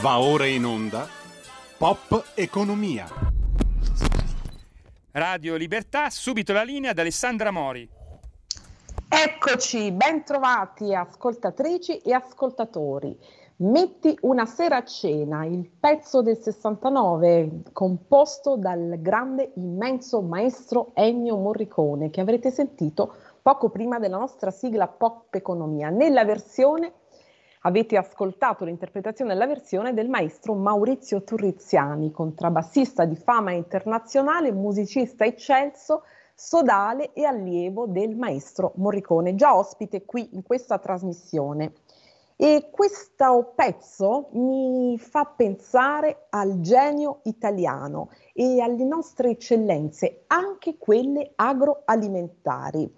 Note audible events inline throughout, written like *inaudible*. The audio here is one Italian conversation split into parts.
Va ora in onda Pop Economia. Radio Libertà, subito la linea ad Alessandra Mori. Eccoci, ben trovati ascoltatrici e ascoltatori. Metti una sera a cena, il pezzo del 69 composto dal grande, immenso maestro Ennio Morricone che avrete sentito poco prima della nostra sigla Pop Economia, nella versione avete ascoltato l'interpretazione della versione del maestro Maurizio Turriziani, contrabbassista di fama internazionale, musicista eccelso, sodale e allievo del maestro Morricone, già ospite qui in questa trasmissione. E questo pezzo mi fa pensare al genio italiano e alle nostre eccellenze, anche quelle agroalimentari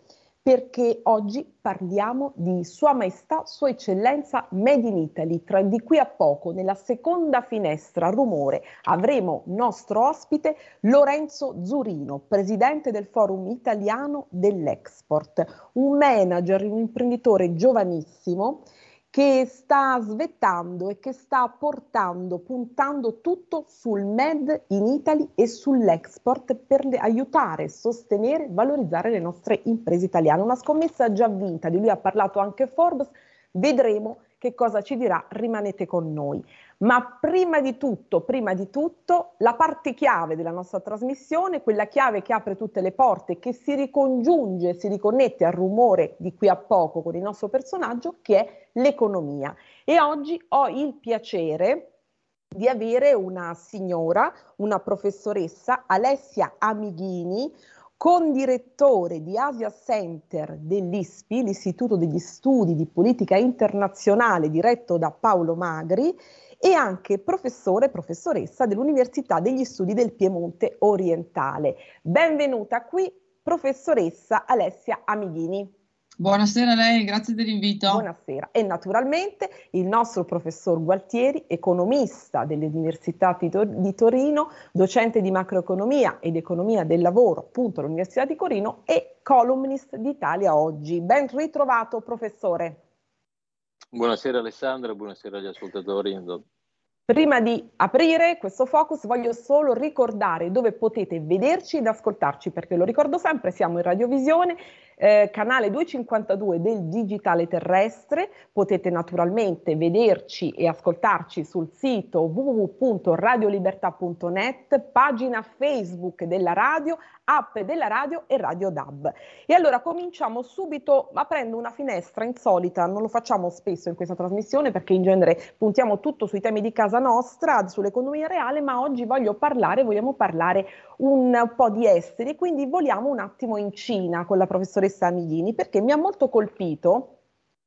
perché oggi parliamo di Sua Maestà, Sua Eccellenza Made in Italy. Tra di qui a poco, nella seconda finestra rumore, avremo nostro ospite Lorenzo Zurino, presidente del Forum Italiano dell'Export, un manager, un imprenditore giovanissimo che sta svettando e che sta portando, puntando tutto sul Made in Italy e sull'export per aiutare, sostenere, valorizzare le nostre imprese italiane. Una scommessa già vinta, di lui ha parlato anche Forbes, vedremo che cosa ci dirà, rimanete con noi. Ma prima di tutto, prima di tutto, la parte chiave della nostra trasmissione, quella chiave che apre tutte le porte, che si ricongiunge, si riconnette al rumore di qui a poco con il nostro personaggio, che è l'economia. E oggi ho il piacere di avere una signora, una professoressa, Alessia Amighini, condirettore di Asia Center dell'ISPI, l'Istituto degli Studi di Politica Internazionale diretto da Paolo Magri e anche professore e professoressa dell'Università degli Studi del Piemonte Orientale. Benvenuta qui, professoressa Alessia Amighini. Buonasera a lei, grazie dell'invito. Buonasera. E naturalmente il nostro professor Gualtieri, economista dell'Università di Torino, docente di macroeconomia ed economia del lavoro, appunto all'Università di Torino, e columnist d'Italia Oggi. Ben ritrovato, professore. Buonasera Alessandra, buonasera agli ascoltatori. Prima di aprire questo focus voglio solo ricordare dove potete vederci ed ascoltarci, perché lo ricordo sempre, siamo in radiovisione, eh, canale 252 del digitale terrestre, potete naturalmente vederci e ascoltarci sul sito www.radiolibertà.net, pagina Facebook della radio, app della radio e Radio DAB. E allora cominciamo subito aprendo una finestra insolita, non lo facciamo spesso in questa trasmissione perché in genere puntiamo tutto sui temi di casa nostra, sull'economia reale, ma oggi voglio parlare, vogliamo parlare un po' di esteri, quindi voliamo un attimo in Cina con la professoressa Amiglini perché mi ha molto colpito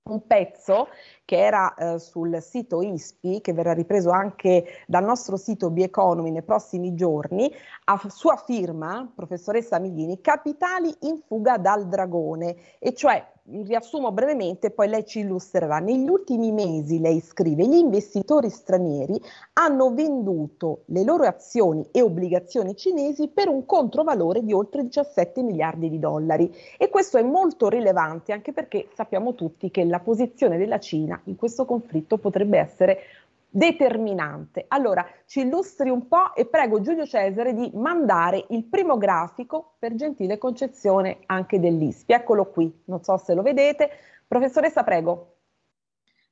un pezzo che era eh, sul sito ISPI, che verrà ripreso anche dal nostro sito Bieconomy nei prossimi giorni, a sua firma, professoressa Miglini, Capitali in fuga dal dragone, e cioè riassumo brevemente, poi lei ci illustrerà. Negli ultimi mesi, lei scrive, gli investitori stranieri hanno venduto le loro azioni e obbligazioni cinesi per un controvalore di oltre 17 miliardi di dollari. E questo è molto rilevante anche perché sappiamo tutti che la posizione della Cina in questo conflitto potrebbe essere determinante. Allora, ci illustri un po' e prego Giulio Cesare di mandare il primo grafico per gentile concezione anche dell'ISPI. Eccolo qui, non so se lo vedete. Professoressa, prego.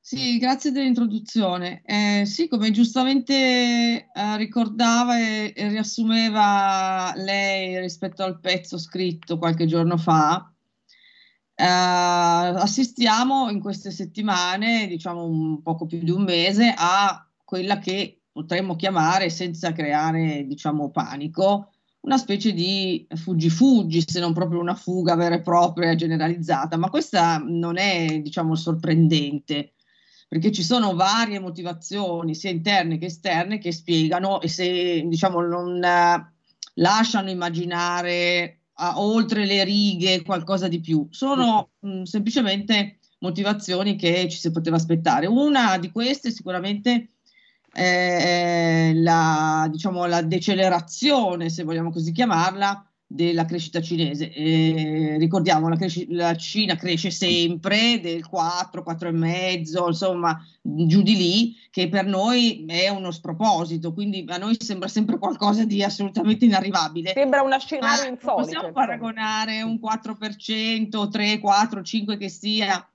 Sì, grazie dell'introduzione. Eh, sì, come giustamente eh, ricordava e, e riassumeva lei rispetto al pezzo scritto qualche giorno fa, Uh, assistiamo in queste settimane, diciamo un poco più di un mese, a quella che potremmo chiamare, senza creare diciamo panico, una specie di fuggi-fuggi, se non proprio una fuga vera e propria generalizzata, ma questa non è diciamo sorprendente perché ci sono varie motivazioni sia interne che esterne che spiegano e se diciamo non uh, lasciano immaginare a, oltre le righe qualcosa di più, sono mh, mm, semplicemente motivazioni che ci si poteva aspettare. Una di queste sicuramente è la, diciamo, la decelerazione, se vogliamo così chiamarla, della crescita cinese. Eh, ricordiamo, la, cres- la, Cina cresce sempre del 4, 4,5, insomma, giù di lì, che per noi è uno sproposito, quindi a noi sembra sempre qualcosa di assolutamente inarrivabile. Sembra una scenario insolito. Possiamo paragonare un 4%, 3, 4, 5 che sia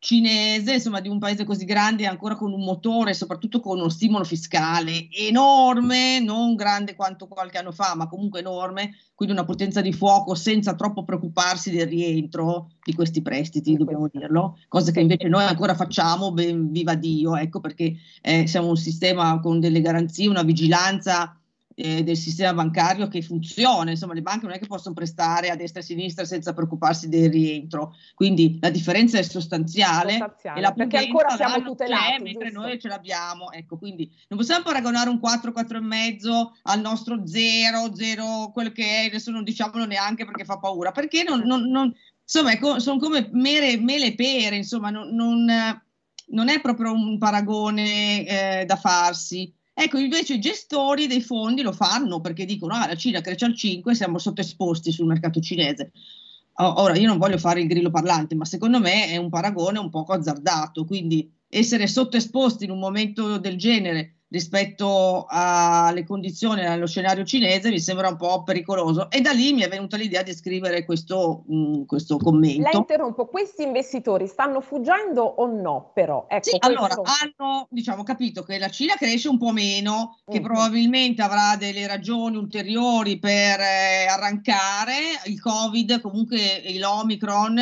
cinese, insomma di un paese così grande ancora con un motore, soprattutto con uno stimolo fiscale enorme, non grande quanto qualche anno fa, ma comunque enorme, quindi una potenza di fuoco senza troppo preoccuparsi del rientro di questi prestiti, dobbiamo dirlo, cosa che invece noi ancora facciamo, ben viva Dio, ecco perché eh, siamo un sistema con delle garanzie, una vigilanza eh, del sistema bancario che funziona, insomma le banche non è che possono prestare a destra e a sinistra senza preoccuparsi del rientro, quindi la differenza è sostanziale, sostanziale e la perché ancora siamo tutelati, mentre noi ce l'abbiamo, ecco, quindi non possiamo paragonare un 4, 4 e mezzo al nostro 0, 0, quel che è, adesso non diciamolo neanche perché fa paura, perché non, non, non insomma ecco, sono come mere, mele e pere, insomma non, non, non è proprio un paragone eh, da farsi. Ecco, invece i gestori dei fondi lo fanno perché dicono ah, la Cina cresce al 5, siamo sottoesposti sul mercato cinese. Ora, io non voglio fare il grillo parlante, ma secondo me è un paragone un poco azzardato, quindi essere sottoesposti in un momento del genere rispetto alle condizioni allo scenario cinese mi sembra un po' pericoloso e da lì mi è venuta l'idea di scrivere questo, mh, mm, questo commento. La interrompo, questi investitori stanno fuggendo o no però? Ecco, sì, questo... allora hanno diciamo, capito che la Cina cresce un po' meno, che uh-huh. probabilmente avrà delle ragioni ulteriori per eh, arrancare, il Covid comunque l'Omicron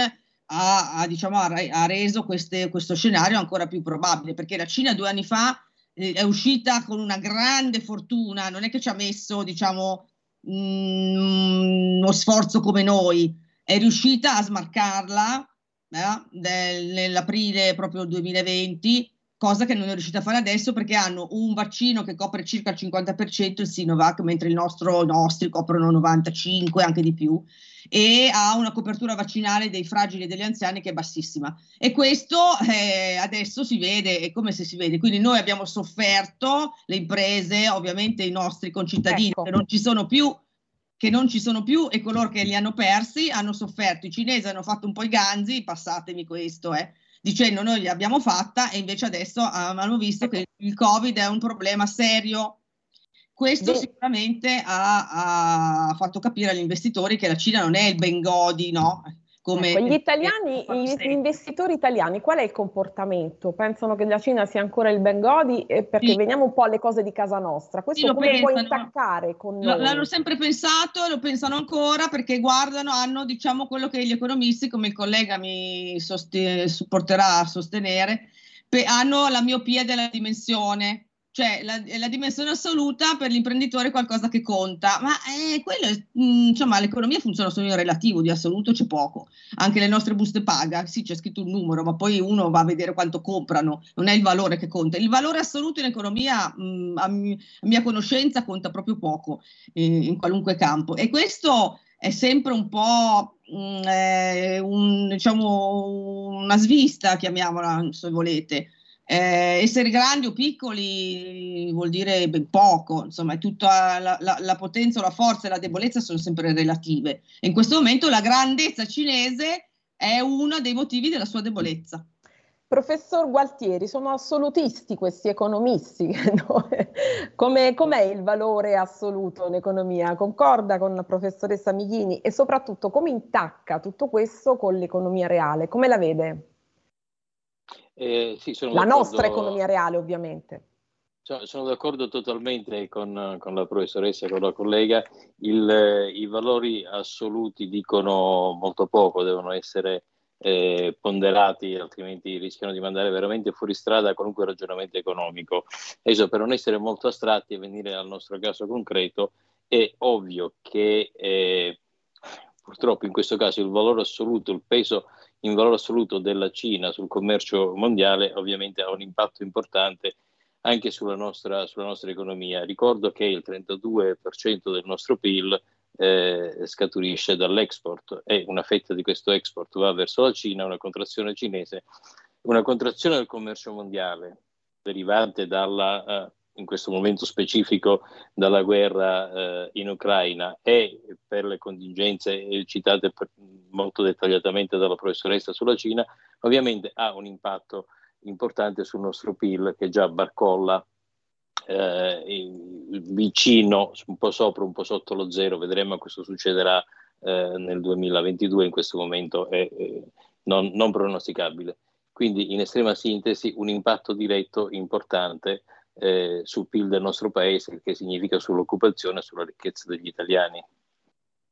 ha, ha, diciamo, ha, ha reso queste, questo scenario ancora più probabile perché la Cina due anni fa è uscita con una grande fortuna, non è che ci ha messo, diciamo, mm, uno sforzo come noi, è riuscita a smarcarla eh, nell'aprile proprio 2020, cosa che non è riuscita a fare adesso perché hanno un vaccino che copre circa il 50%, il Sinovac, mentre i nostri coprono 95, anche di più e ha una copertura vaccinale dei fragili e degli anziani che è bassissima. E questo eh, adesso si vede, è come se si vede. Quindi noi abbiamo sofferto, le imprese, ovviamente i nostri concittadini ecco. che non ci sono più che non ci sono più e coloro che li hanno persi hanno sofferto. I cinesi hanno fatto un po' i ganzi, passatemi questo, eh, dicendo noi li abbiamo fatta e invece adesso hanno visto che il Covid è un problema serio questo Beh. sicuramente ha, ha, fatto capire agli investitori che la Cina non è il Bengodi, no? Come ecco, gli italiani, gli investitori italiani, qual è il comportamento? Pensano che la Cina sia ancora il Bengodi eh, perché sì. veniamo un po' alle cose di casa nostra. Questo sì, come pensano. può intaccare con noi? L'hanno sempre pensato e lo pensano ancora perché guardano, hanno diciamo quello che gli economisti, come il collega mi sost- supporterà a sostenere, pe- hanno la miopia della dimensione cioè la, la, dimensione assoluta per l'imprenditore è qualcosa che conta, ma eh, quello mm, insomma l'economia funziona solo in relativo, di assoluto c'è poco, anche le nostre buste paga, sì c'è scritto un numero, ma poi uno va a vedere quanto comprano, non è il valore che conta, il valore assoluto in economia mh, mm, a, mi, a, mia conoscenza conta proprio poco eh, in qualunque campo. E questo è sempre un po' mh, mm, eh, un, diciamo, una svista, chiamiamola se volete eh, essere grandi o piccoli vuol dire ben poco, insomma, è tutta la, la, la, potenza la forza e la debolezza sono sempre relative. In questo momento la grandezza cinese è uno dei motivi della sua debolezza. Professor Gualtieri, sono assolutisti questi economisti. *laughs* No? Come, com'è il valore assoluto in economia? Concorda con la professoressa Michini e soprattutto come intacca tutto questo con l'economia reale? Come la vede? Eh, sì, la nostra economia reale, ovviamente. Sono d'accordo totalmente con, con, la professoressa e con la collega. Il, I valori assoluti dicono molto poco, devono essere eh, ponderati, altrimenti rischiano di mandare veramente fuori strada qualunque ragionamento economico. Adesso, per non essere molto astratti e venire al nostro caso concreto, è ovvio che eh, purtroppo in questo caso il valore assoluto, il peso in valore assoluto della Cina sul commercio mondiale ovviamente ha un impatto importante anche sulla nostra, sulla nostra economia. Ricordo che il 32% del nostro PIL eh, scaturisce dall'export e una fetta di questo export va verso la Cina, una contrazione cinese, una contrazione del commercio mondiale derivante dalla uh, in questo momento specifico dalla guerra eh, in Ucraina e per le contingenze citate per, molto dettagliatamente dalla professoressa sulla Cina, ovviamente ha un impatto importante sul nostro PIL che già barcolla eh, vicino, un po' sopra, un po' sotto lo zero, vedremo cosa succederà eh, nel 2022, in questo momento è non, non pronosticabile. Quindi in estrema sintesi un impatto diretto importante eh, sul PIL del nostro paese, che significa sull'occupazione e sulla ricchezza degli italiani.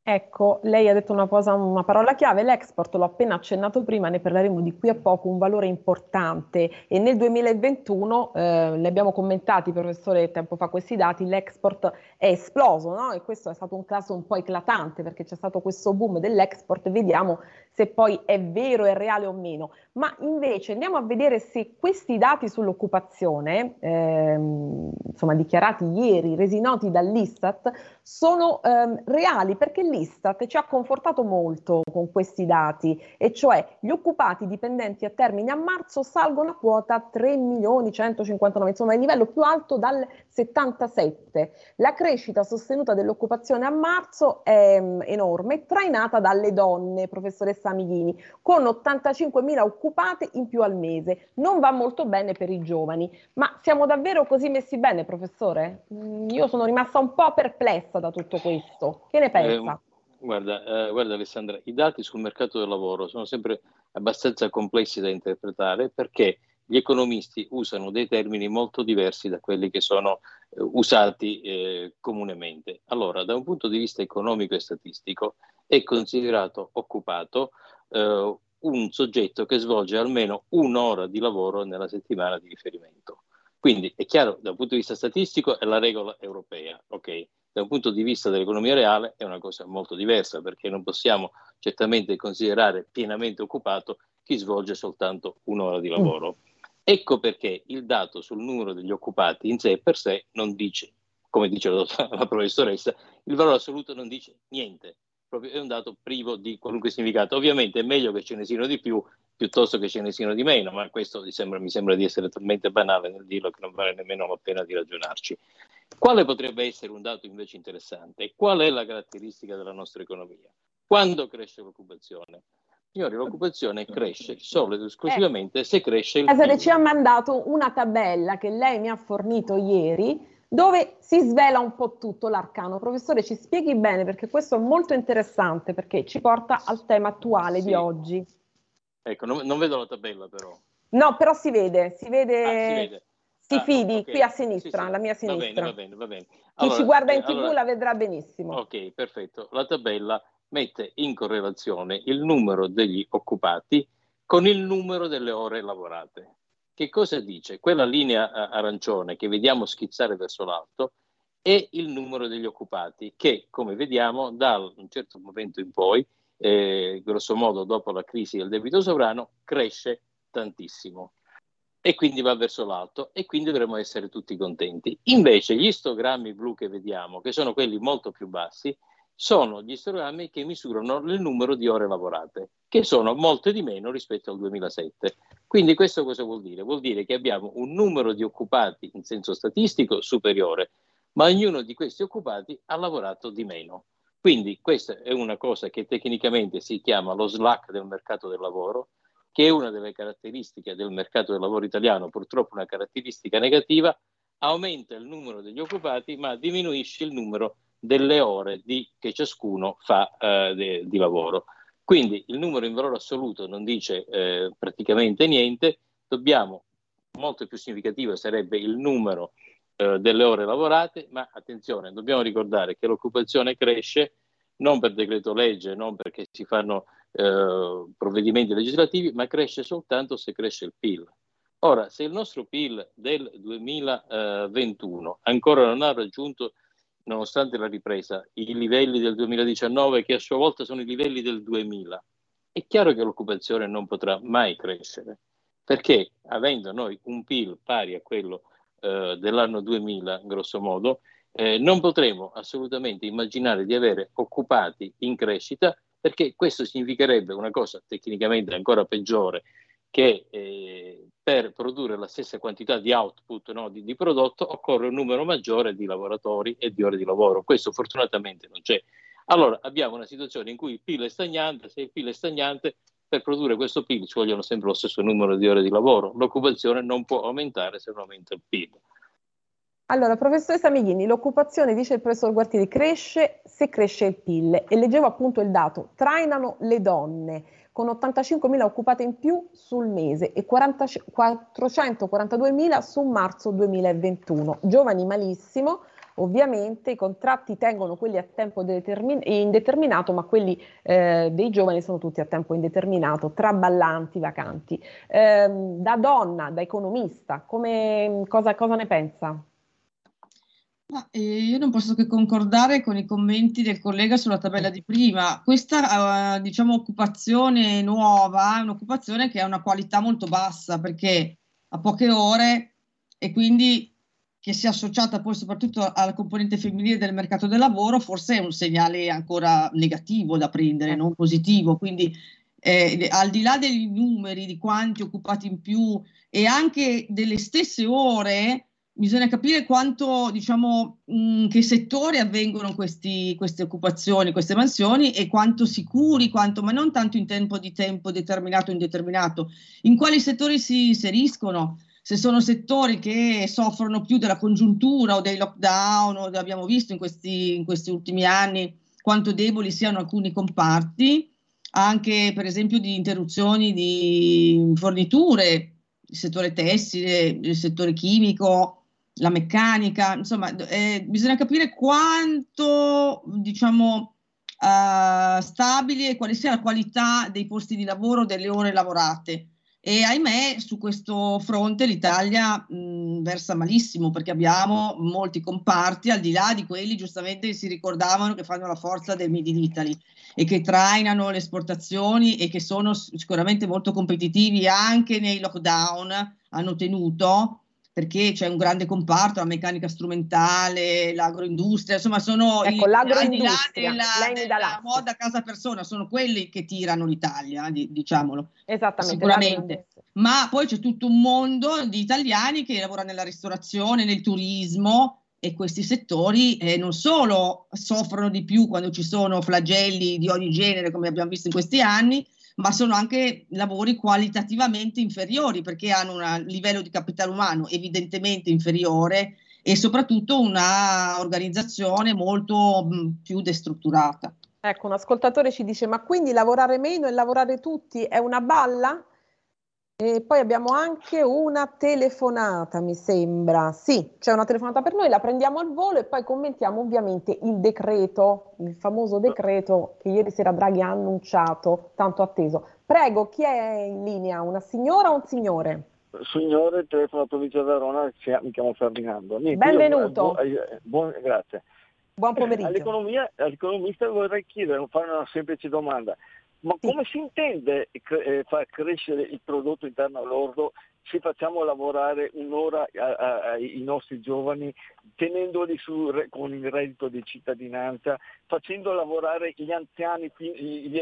Ecco, lei ha detto una, cosa, una parola chiave, l'export, l'ho appena accennato prima, ne parleremo di qui a poco, un valore importante e nel 2021, eh, li abbiamo commentati professore tempo fa questi dati, l'export è esploso no? e questo è stato un caso un po' eclatante perché c'è stato questo boom dell'export, vediamo se poi è vero, è reale o meno, ma invece andiamo a vedere se questi dati sull'occupazione, ehm, insomma dichiarati ieri, resi noti dall'Istat, sono ehm, reali perché l'Istat ci ha confortato molto con questi dati, e cioè gli occupati dipendenti a termine a marzo salgono a quota 3 milioni 159, insomma il livello più alto dal 77. La crescita sostenuta dell'occupazione a marzo è um, enorme, trainata dalle donne, professoressa Amighini, con 85 mila occupate in più al mese. Non va molto bene per i giovani, ma siamo davvero così messi bene, professore? Mm, io sono rimasta un po' perplessa da tutto questo. Che ne pensa? Eh, Guarda, eh, guarda, Alessandra, i dati sul mercato del lavoro sono sempre abbastanza complessi da interpretare perché gli economisti usano dei termini molto diversi da quelli che sono eh, usati eh, comunemente. Allora, da un punto di vista economico e statistico, è considerato occupato eh, un soggetto che svolge almeno un'ora di lavoro nella settimana di riferimento. Quindi è chiaro, dal punto di vista statistico è la regola europea, ok? da un punto di vista dell'economia reale è una cosa molto diversa perché non possiamo certamente considerare pienamente occupato chi svolge soltanto un'ora di lavoro. Ecco perché il dato sul numero degli occupati in sé per sé non dice, come dice la, *laughs* la professoressa, il valore assoluto non dice niente, proprio è un dato privo di qualunque significato. Ovviamente è meglio che ce ne siano di più piuttosto che ce ne siano di meno, ma questo mi sembra, mi sembra di essere talmente banale nel dirlo che non vale nemmeno la pena di ragionarci. Quale potrebbe essere un dato invece interessante? Qual è la caratteristica della nostra economia? Quando cresce l'occupazione? Signori, l'occupazione cresce solo ed esclusivamente eh, se cresce il Cesare ci ha mandato una tabella che lei mi ha fornito ieri dove si svela un po' tutto l'arcano. Professore, ci spieghi bene perché questo è molto interessante perché ci porta al tema attuale sì. di oggi. Ecco, non, non, vedo la tabella però. No, però si vede, si vede. Ah, si, vede. si ah, fidi okay. qui a sinistra, sì, sì. alla mia sinistra. Va bene, va bene, va bene. Allora, Chi ci guarda in tv allora, la vedrà benissimo. Ok, perfetto. La tabella mette in correlazione il numero degli occupati con il numero delle ore lavorate. Che cosa dice? Quella linea eh, arancione che vediamo schizzare verso l'alto è il numero degli occupati che, come vediamo, da un certo momento in poi eh, grosso modo dopo la crisi del debito sovrano, cresce tantissimo e quindi va verso l'alto e quindi dovremmo essere tutti contenti. Invece gli istogrammi blu che vediamo, che sono quelli molto più bassi, sono gli istogrammi che misurano il numero di ore lavorate, che sono molte di meno rispetto al 2007. Quindi questo cosa vuol dire? Vuol dire che abbiamo un numero di occupati in senso statistico superiore, ma ognuno di questi occupati ha lavorato di meno. Quindi questa è una cosa che tecnicamente si chiama lo slack del mercato del lavoro, che è una delle caratteristiche del mercato del lavoro italiano, purtroppo una caratteristica negativa, aumenta il numero degli occupati ma diminuisce il numero delle ore di, che ciascuno fa eh, de, di lavoro. Quindi il numero in valore assoluto non dice eh, praticamente niente, dobbiamo, molto più significativo sarebbe il numero eh, delle ore lavorate, ma attenzione, dobbiamo ricordare che l'occupazione cresce non per decreto legge, non perché si fanno eh, provvedimenti legislativi, ma cresce soltanto se cresce il PIL. Ora, se il nostro PIL del 2021 ancora non ha raggiunto, nonostante la ripresa, i livelli del 2019, che a sua volta sono i livelli del 2000, è chiaro che l'occupazione non potrà mai crescere, perché avendo noi un PIL pari a quello eh, dell'anno 2000, grosso modo, eh, non potremo assolutamente immaginare di avere occupati in crescita perché questo significherebbe una cosa tecnicamente ancora peggiore che eh, per produrre la stessa quantità di output no, di, di, prodotto occorre un numero maggiore di lavoratori e di ore di lavoro. Questo fortunatamente non c'è. Allora abbiamo una situazione in cui il PIL è stagnante, se il PIL è stagnante per produrre questo PIL ci vogliono sempre lo stesso numero di ore di lavoro. L'occupazione non può aumentare se non aumenta il PIL. Allora, professoressa Mighini, l'occupazione, dice il professor Guartieri, cresce se cresce il PIL e leggevo appunto il dato, trainano le donne con 85.000 occupate in più sul mese e 40, 442.000 su marzo 2021. Giovani malissimo, ovviamente i contratti tengono quelli a tempo determin- indeterminato, ma quelli eh, dei giovani sono tutti a tempo indeterminato, traballanti, vacanti. Eh, da donna, da economista, come, cosa, cosa ne pensa? Ma, eh, io non posso che concordare con i commenti del collega sulla tabella di prima. Questa, uh, diciamo, occupazione nuova è un'occupazione che ha una qualità molto bassa perché a poche ore e quindi che sia associata poi soprattutto alla componente femminile del mercato del lavoro, forse è un segnale ancora negativo da prendere, non positivo. Quindi eh, al di là dei numeri, di quanti occupati in più e anche delle stesse ore, bisogna capire quanto, diciamo, in che settori avvengono questi, queste occupazioni, queste mansioni e quanto sicuri, quanto, ma non tanto in tempo di tempo determinato o indeterminato, in quali settori si inseriscono, se sono settori che soffrono più della congiuntura o dei lockdown, o abbiamo visto in questi, in questi ultimi anni quanto deboli siano alcuni comparti, anche per esempio di interruzioni di forniture, il settore tessile, il settore chimico, la meccanica, insomma, eh, bisogna capire quanto, diciamo, uh, stabile e quale sia la qualità dei posti di lavoro, delle ore lavorate. E ahimè, su questo fronte l'Italia mh, versa malissimo perché abbiamo molti comparti, al di là di quelli giustamente si ricordavano che fanno la forza del Made in Italy e che trainano le esportazioni e che sono sicuramente molto competitivi anche nei lockdown, hanno tenuto perché c'è un grande comparto, la meccanica strumentale, l'agroindustria, insomma sono ecco, i, l'agroindustria, della, della moda casa persona, sono quelli che tirano l'Italia, diciamolo. Esattamente. Sicuramente. Ma poi c'è tutto un mondo di italiani che lavorano nella ristorazione, nel turismo e questi settori eh, non solo soffrono di più quando ci sono flagelli di ogni genere, come abbiamo visto in questi anni, ma sono anche lavori qualitativamente inferiori perché hanno un livello di capitale umano evidentemente inferiore e soprattutto una organizzazione molto più destrutturata. Ecco, un ascoltatore ci dice: Ma quindi lavorare meno e lavorare tutti è una balla? E poi abbiamo anche una telefonata, mi sembra. Sì, c'è una telefonata per noi, la prendiamo al volo e poi commentiamo ovviamente il decreto, il famoso decreto che ieri sera Draghi ha annunciato, tanto atteso. Prego, chi è in linea? Una signora o un signore? Signore, telefono alla provincia di Verona, mi chiamo Ferdinando. Niente, Benvenuto. Io, eh, buon, grazie. Buon pomeriggio. All'economia, all'economista vorrei chiedere, fare una semplice domanda. Ma come si intende eh, far crescere il prodotto interno lordo se facciamo lavorare un'ora ai nostri giovani, tenendoli su, con il reddito di cittadinanza, facendo lavorare gli anziani,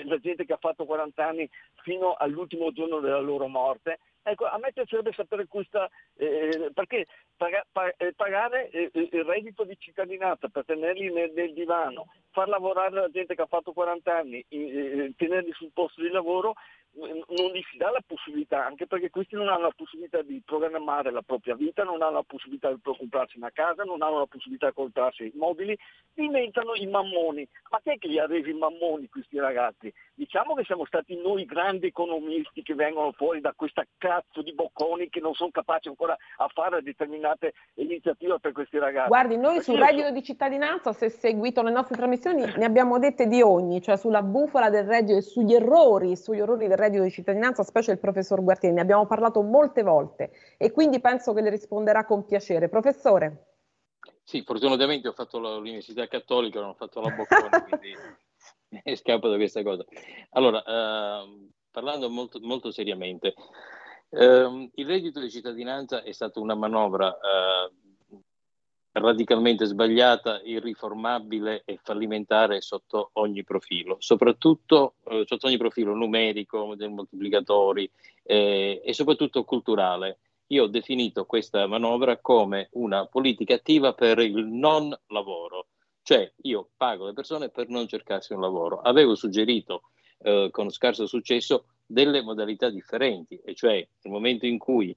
la gente che ha fatto 40 anni fino all'ultimo giorno della loro morte? Ecco, a me piacerebbe sapere questa, eh, perché paga, eh, pagare eh, il reddito di cittadinanza per tenerli nel, nel, divano, far lavorare la gente che ha fatto 40 anni, eh, tenerli sul posto di lavoro, non gli si dà la possibilità, anche perché questi non hanno la possibilità di programmare la propria vita, non hanno la possibilità di comprarsi una casa, non hanno la possibilità di comprarsi mobili, diventano i mammoni. Ma chi è che li ha resi mammoni questi ragazzi? Diciamo che siamo stati noi grandi economisti che vengono fuori da questa cazzo di bocconi che non sono capaci ancora a fare determinate iniziative per questi ragazzi. Guardi, noi sul reddito di cittadinanza, se seguito le nostre trasmissioni, ne abbiamo dette di ogni, cioè sulla bufala del reddito e sugli errori, sugli errori del reddito di cittadinanza, specie il professor Guartieri, ne abbiamo parlato molte volte e quindi penso che le risponderà con piacere. Professore. Sì, fortunatamente ho fatto l'università cattolica, non ho fatto la boccone, quindi *laughs* è scappato questa cosa. Allora, eh, parlando molto, molto seriamente, eh, il reddito di cittadinanza è stata una manovra eh, radicalmente sbagliata, irriformabile e fallimentare sotto ogni profilo, soprattutto eh, sotto ogni profilo numerico, dei moltiplicatori eh, e soprattutto culturale. Io ho definito questa manovra come una politica attiva per il non lavoro, cioè io pago le persone per non cercarsi un lavoro. Avevo suggerito eh, con scarso successo delle modalità differenti, e cioè nel momento in cui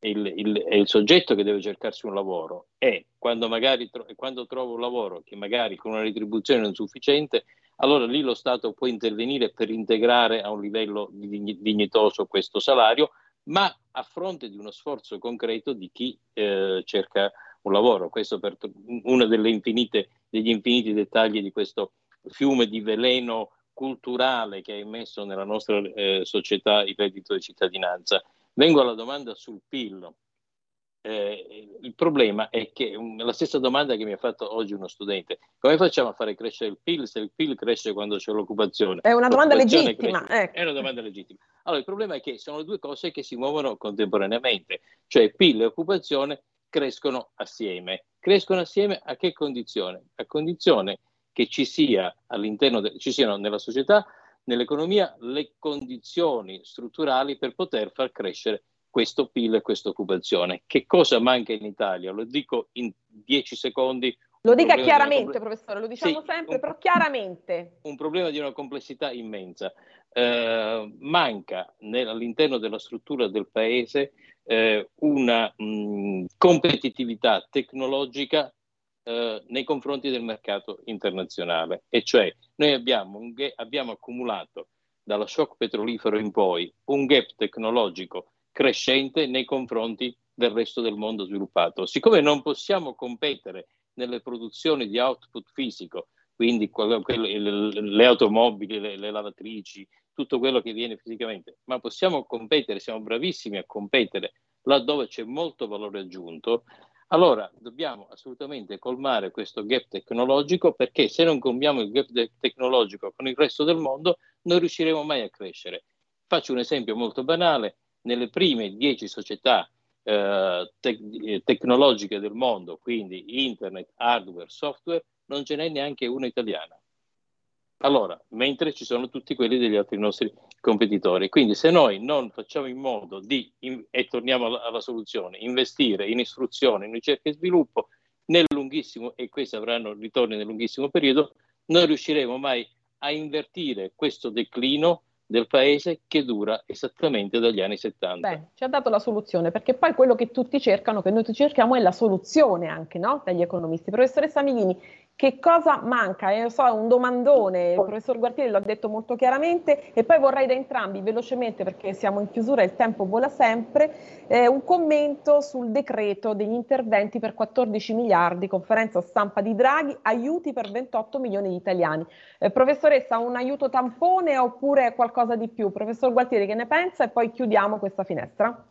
il, il, è il soggetto che deve cercarsi un lavoro e quando magari tro- quando trova un lavoro che magari con una retribuzione non sufficiente, allora lì lo Stato può intervenire per integrare a un livello dignitoso questo salario, ma a fronte di uno sforzo concreto di chi eh, cerca un lavoro. Questo per uno degli infiniti dettagli di questo fiume di veleno culturale che ha immesso nella nostra eh, società il reddito di cittadinanza. Vengo alla domanda sul PIL. Eh, il problema è che la stessa domanda che mi ha fatto oggi uno studente, come facciamo a fare crescere il PIL se il PIL cresce quando c'è l'occupazione? È una domanda legittima. Ecco. È una domanda legittima. Allora, il problema è che sono due cose che si muovono contemporaneamente, cioè PIL e occupazione crescono assieme. Crescono assieme a che condizione? A condizione che ci, sia all'interno de- ci siano nella società nell'economia le condizioni strutturali per poter far crescere questo PIL e questa occupazione. Che cosa manca in Italia? Lo dico in dieci secondi. Lo dica chiaramente, professore, lo diciamo sì, sempre, un, però chiaramente. Un problema di una complessità immensa. Eh, manca all'interno della struttura del paese eh, una mh, competitività tecnologica eh, nei confronti del mercato internazionale. E cioè noi abbiamo, ga- abbiamo accumulato dallo shock petrolifero in poi un gap tecnologico crescente nei confronti del resto del mondo sviluppato. Siccome non possiamo competere nelle produzioni di output fisico, quindi le automobili, le, le, lavatrici, tutto quello che viene fisicamente, ma possiamo competere, siamo bravissimi a competere laddove c'è molto valore aggiunto, allora dobbiamo assolutamente colmare questo gap tecnologico perché se non colmiamo il gap tecnologico con il resto del mondo non riusciremo mai a crescere. Faccio un esempio molto banale, nelle prime dieci società eh, te- tecnologiche del mondo, quindi internet, hardware, software, non ce n'è neanche una italiana. Allora, mentre ci sono tutti quelli degli altri nostri competitori. Quindi se noi non facciamo in modo di, in, e torniamo alla, alla, soluzione, investire in istruzione, in ricerca e sviluppo nel lunghissimo, e questi avranno ritorni nel lunghissimo periodo, non riusciremo mai a invertire questo declino del paese che dura esattamente dagli anni 70. Beh, ci ha dato la soluzione, perché poi quello che tutti cercano, che noi cerchiamo, è la soluzione anche no? dagli economisti. Professoressa Mighini, che cosa manca? Io so, è un domandone, il professor Guartieri l'ha detto molto chiaramente e poi vorrei da entrambi velocemente, perché siamo in chiusura e il tempo vola sempre, eh, un commento sul decreto degli interventi per 14 miliardi, conferenza stampa di Draghi, aiuti per 28 milioni di italiani. Eh, professoressa, un aiuto tampone oppure qualcosa di più? Professor Gualtieri, che ne pensa? E poi chiudiamo questa finestra.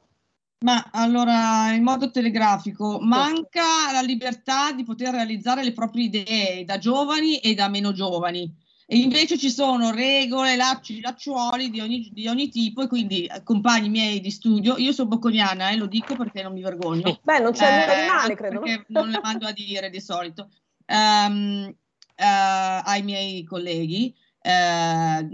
Ma allora, in modo telegrafico, manca la libertà di poter realizzare le proprie idee da giovani e da meno giovani. E invece ci sono regole, lacci, lacciuoli di ogni, di ogni tipo e quindi eh, compagni miei di studio, io sono bocconiana e eh, lo dico perché non mi vergogno. Beh, non c'è nulla di male, credo. Perché non le mando a dire di solito um, uh, ai miei colleghi. Eh,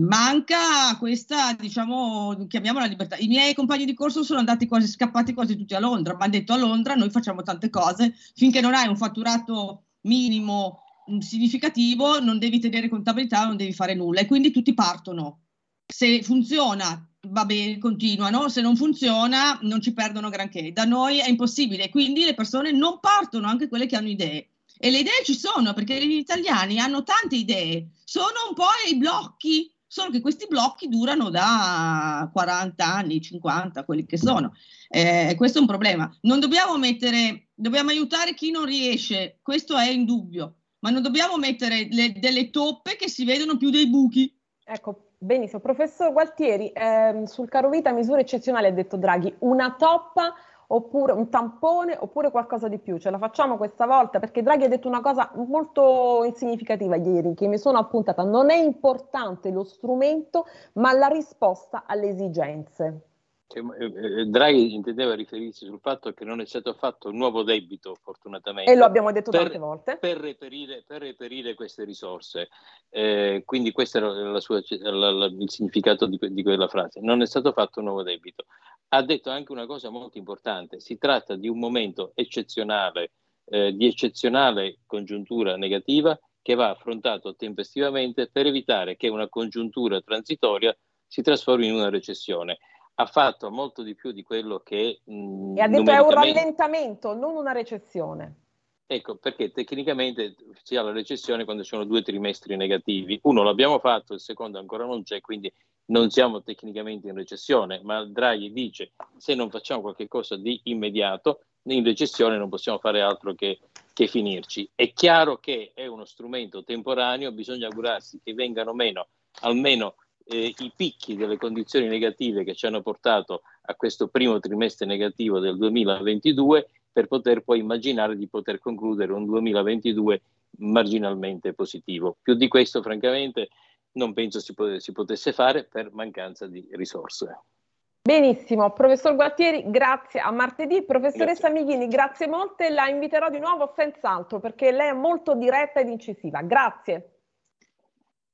manca questa, diciamo, chiamiamola libertà. I miei compagni di corso sono andati quasi scappati quasi tutti a Londra, mi hanno detto a Londra noi facciamo tante cose, finché non hai un fatturato minimo mm, significativo non devi tenere contabilità, non devi fare nulla e quindi tutti partono. Se funziona, va bene, continuano, se non funziona non ci perdono granché. Da noi è impossibile, quindi le persone non partono, anche quelle che hanno idee. E le idee ci sono perché gli italiani hanno tante idee, sono un po' i blocchi, solo che questi blocchi durano da 40 anni, 50, quelli che sono. Eh, questo è un problema. Non dobbiamo mettere, dobbiamo aiutare chi non riesce, questo è indubbio, ma non dobbiamo mettere le, delle toppe che si vedono più dei buchi. Ecco, benissimo. Professor Gualtieri, ehm, sul caro vita misure eccezionali ha detto Draghi, una toppa oppure un tampone oppure qualcosa di più. Ce la facciamo questa volta perché Draghi ha detto una cosa molto significativa ieri che mi sono appuntata. Non è importante lo strumento ma la risposta alle esigenze. Cioè, eh, eh, Draghi intendeva riferirsi sul fatto che non è stato fatto un nuovo debito, fortunatamente. E lo abbiamo detto per, tante volte. Per reperire, per reperire queste risorse. Eh, quindi questo era sua, la, la, il significato di, di, quella frase. Non è stato fatto un nuovo debito. Ha detto anche una cosa molto importante. Si tratta di un momento eccezionale, eh, di eccezionale congiuntura negativa che va affrontato tempestivamente per evitare che una congiuntura transitoria si trasformi in una recessione ha fatto molto di più di quello che... Mh, e ha detto è un rallentamento, non una recessione. Ecco, perché tecnicamente si ha la recessione quando ci sono due trimestri negativi. Uno l'abbiamo fatto, il secondo ancora non c'è, quindi non siamo tecnicamente in recessione, ma Draghi dice se non facciamo qualcosa di immediato, in recessione non possiamo fare altro che, che finirci. È chiaro che è uno strumento temporaneo, bisogna augurarsi che vengano meno almeno eh, i picchi delle condizioni negative che ci hanno portato a questo primo trimestre negativo del 2022 per poter poi immaginare di poter concludere un 2022 marginalmente positivo. Più di questo, francamente, non penso si, pot- si potesse fare per mancanza di risorse. Benissimo, professor Guattieri, grazie a martedì. Professoressa grazie. Mighini, grazie molte, la inviterò di nuovo senz'altro perché lei è molto diretta ed incisiva. Grazie.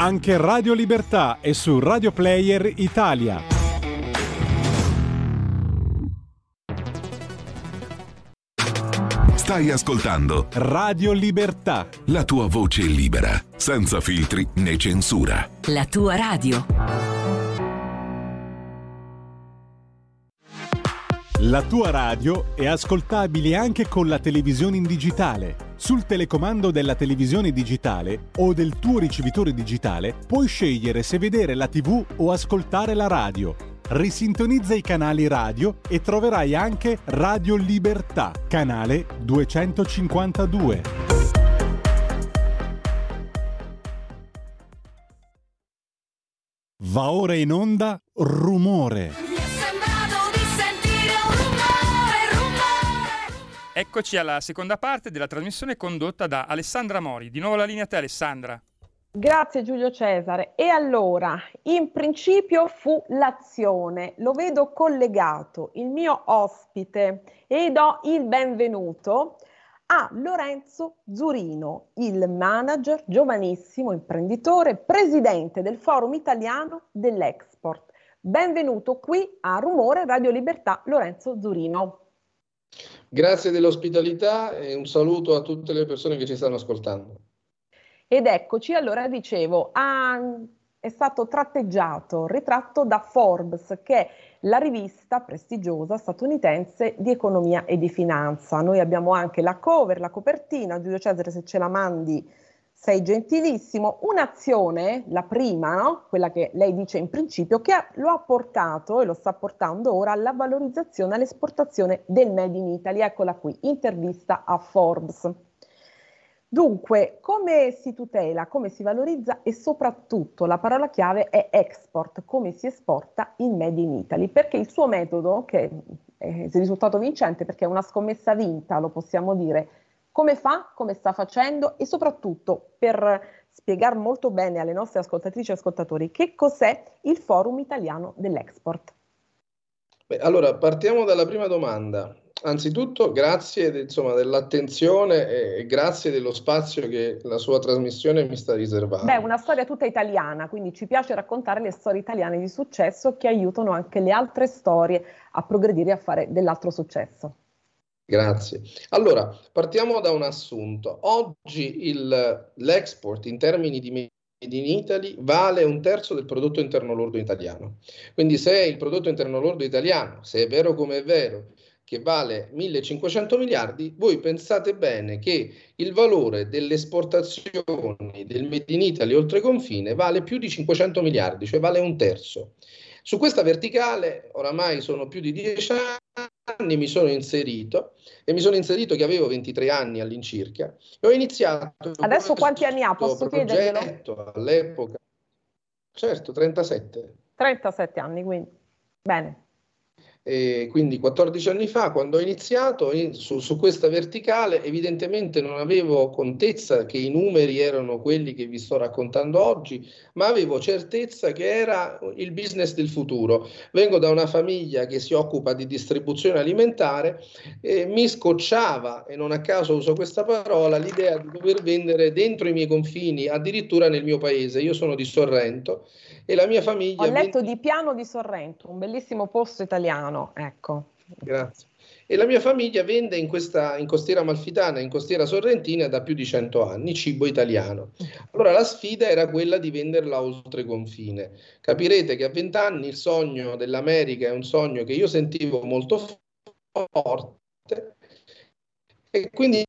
Anche Radio Libertà è su Radio Player Italia. Stai ascoltando Radio Libertà. La tua voce libera, senza filtri né censura. La tua radio. La tua radio è ascoltabile anche con la televisione in digitale. Sul telecomando della televisione digitale o del tuo ricevitore digitale puoi scegliere se vedere la TV o ascoltare la radio. Risintonizza i canali radio e troverai anche Radio Libertà, canale 252. Va ora in onda Rumore Eccoci alla seconda parte della trasmissione condotta da Alessandra Mori. Di nuovo la linea a te Alessandra. Grazie Giulio Cesare. E allora, in principio fu l'azione, lo vedo collegato, il mio ospite e do il benvenuto a Lorenzo Zurino, il manager, giovanissimo imprenditore, presidente del Forum Italiano dell'Export. Benvenuto qui a Rumore Radio Libertà, Lorenzo Zurino. Grazie dell'ospitalità e un saluto a tutte le persone che ci stanno ascoltando. Ed eccoci, allora dicevo, ha, è stato tratteggiato, ritratto da Forbes, che è la rivista prestigiosa statunitense di economia e di finanza. Noi abbiamo anche la cover, la copertina, Giulio Cesare se ce la mandi sei gentilissimo, un'azione, la prima, no? quella che lei dice in principio, che ha, lo ha portato e lo sta portando ora alla valorizzazione, all'esportazione del Made in Italy. Eccola qui, intervista a Forbes. Dunque, come si tutela, come si valorizza e soprattutto la parola chiave è export, come si esporta il Made in Italy, perché il suo metodo, che è risultato vincente perché è una scommessa vinta, lo possiamo dire, come fa, come sta facendo e soprattutto per spiegare molto bene alle nostre ascoltatrici e ascoltatori che cos'è il Forum Italiano dell'Export. Beh, allora, partiamo dalla prima domanda. Anzitutto grazie insomma, dell'attenzione e grazie dello spazio che la sua trasmissione mi sta riservando. Beh, una storia tutta italiana, quindi ci piace raccontare le storie italiane di successo che aiutano anche le altre storie a progredire e a fare dell'altro successo. Grazie. Allora, partiamo da un assunto. Oggi il, l'export in termini di in Italy vale un terzo del prodotto interno lordo italiano. Quindi se il prodotto interno lordo italiano, se è vero come è vero, che vale 1500 miliardi, voi pensate bene che il valore delle esportazioni del Made in Italy oltre confine vale più di 500 miliardi, cioè vale un terzo. Su questa verticale oramai sono più di dieci anni, mi sono inserito e mi sono inserito che avevo 23 anni all'incirca e ho iniziato... Adesso quanti anni ha? Posso chiederglielo? All'epoca, certo, 37. 37 anni, quindi. Bene. E quindi 14 anni fa, quando ho iniziato in, su, su, questa verticale, evidentemente non avevo contezza che i numeri erano quelli che vi sto raccontando oggi, ma avevo certezza che era il business del futuro. Vengo da una famiglia che si occupa di distribuzione alimentare e mi scocciava, e non a caso uso questa parola, l'idea di dover vendere dentro i miei confini, addirittura nel mio paese. Io sono di Sorrento e la mia famiglia... Ho letto di Piano di Sorrento, un bellissimo posto italiano, ecco. Grazie. E la mia famiglia vende in, questa, in costiera malfitana, in costiera sorrentina da più di 100 anni, cibo italiano. Allora la sfida era quella di venderla oltre confine. Capirete che a 20 anni il sogno dell'America è un sogno che io sentivo molto forte e quindi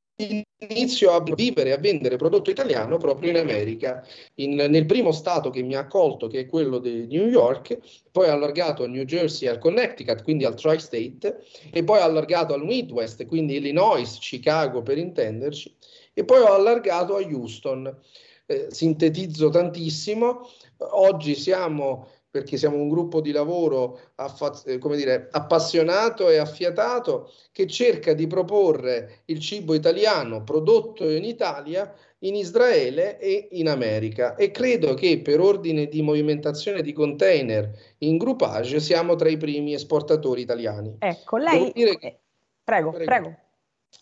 inizio a vivere e a vendere prodotto italiano proprio in America, in, nel primo stato che mi ha accolto, che è quello di New York, poi allargato a New Jersey e al Connecticut, quindi al Tri-State, e poi allargato al Midwest, quindi Illinois, Chicago per intenderci, e poi ho allargato a Houston. Eh, sintetizzo tantissimo, oggi siamo perché siamo un gruppo di lavoro affa- eh, come dire, appassionato e affiatato che cerca di proporre il cibo italiano prodotto in Italia in Israele e in America e credo che per ordine di movimentazione di container in groupage siamo tra i primi esportatori italiani. Ecco, lei... Che, prego, prego, prego.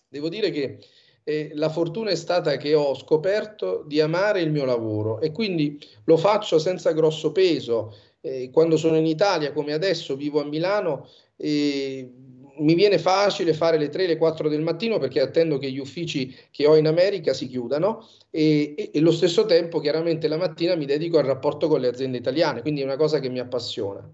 Devo dire che eh, la fortuna è stata che ho scoperto di amare il mio lavoro e quindi lo faccio senza grosso peso eh, quando sono in Italia, come adesso, vivo a Milano, eh, mi viene facile fare le 3, le 4 del mattino perché attendo che gli uffici che ho in America si chiudano e, e, e allo stesso tempo chiaramente la mattina mi dedico al rapporto con le aziende italiane, quindi è una cosa che mi appassiona.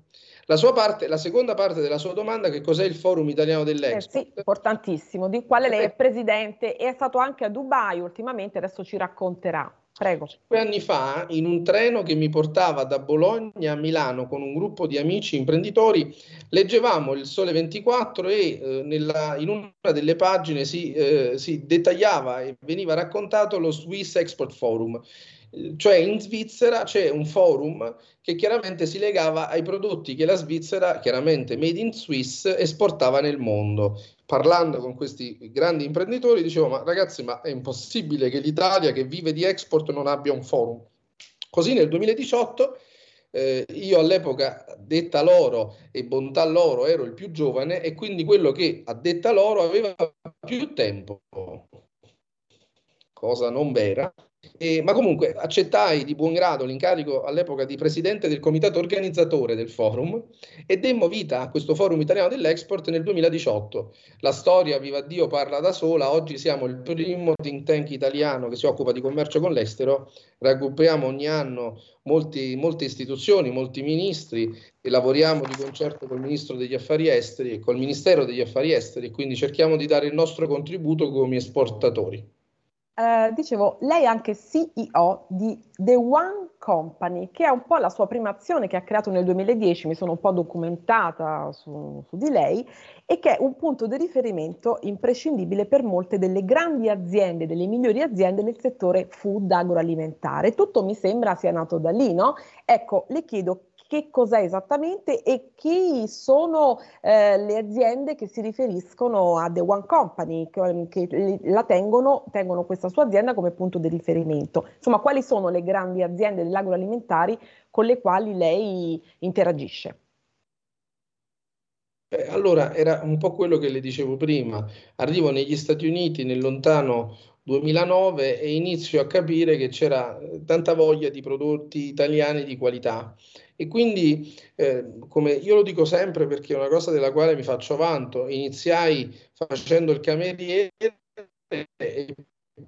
La, sua parte, la seconda parte della sua domanda, che cos'è il Forum Italiano dell'Expo? Eh sì, importantissimo, di quale lei è presidente e è stato anche a Dubai ultimamente, adesso ci racconterà. Prego. Due anni fa, in un treno che mi portava da Bologna a Milano con un gruppo di amici imprenditori, leggevamo il Sole 24 e eh, nella, in una delle pagine si, eh, si dettagliava e veniva raccontato lo Swiss Export Forum cioè in Svizzera c'è un forum che chiaramente si legava ai prodotti che la Svizzera, chiaramente made in Swiss, esportava nel mondo parlando con questi grandi imprenditori, dicevo, ma ragazzi, ma è impossibile che l'Italia che vive di export non abbia un forum. Così nel 2018 eh, io all'epoca, detta loro e bontà loro, ero il più giovane e quindi quello che a detta loro aveva più tempo, cosa non vera, e, ma comunque accettai di buon grado l'incarico all'epoca di presidente del comitato organizzatore del forum e demmo vita a questo forum italiano dell'export nel 2018. La storia, viva Dio, parla da sola. Oggi siamo il primo think tank italiano che si occupa di commercio con l'estero. Raggruppiamo ogni anno molti, molte istituzioni, molti ministri e lavoriamo di concerto col Ministro degli Affari Esteri e col Ministero degli Affari Esteri quindi cerchiamo di dare il nostro contributo come esportatori. Eh, dicevo, lei è anche CEO di The One Company, che è un po' la sua prima azione che ha creato nel 2010, mi sono un po' documentata su, su di lei, e che è un punto di riferimento imprescindibile per molte delle grandi aziende, delle migliori aziende nel settore food agroalimentare. Tutto mi sembra sia nato da lì, no? Ecco, le chiedo che cos'è esattamente e chi sono eh, le aziende che si riferiscono a The One Company, che, che la tengono, tengono questa sua azienda come punto di riferimento. Insomma, quali sono le grandi aziende dell'agroalimentari con le quali lei interagisce? Eh, allora, era un po' quello che le dicevo prima. Arrivo negli Stati Uniti nel lontano 2009 e inizio a capire che c'era eh, tanta voglia di prodotti italiani di qualità e quindi, eh, come io lo dico sempre perché è una cosa della quale mi faccio vanto, iniziai facendo il cameriere e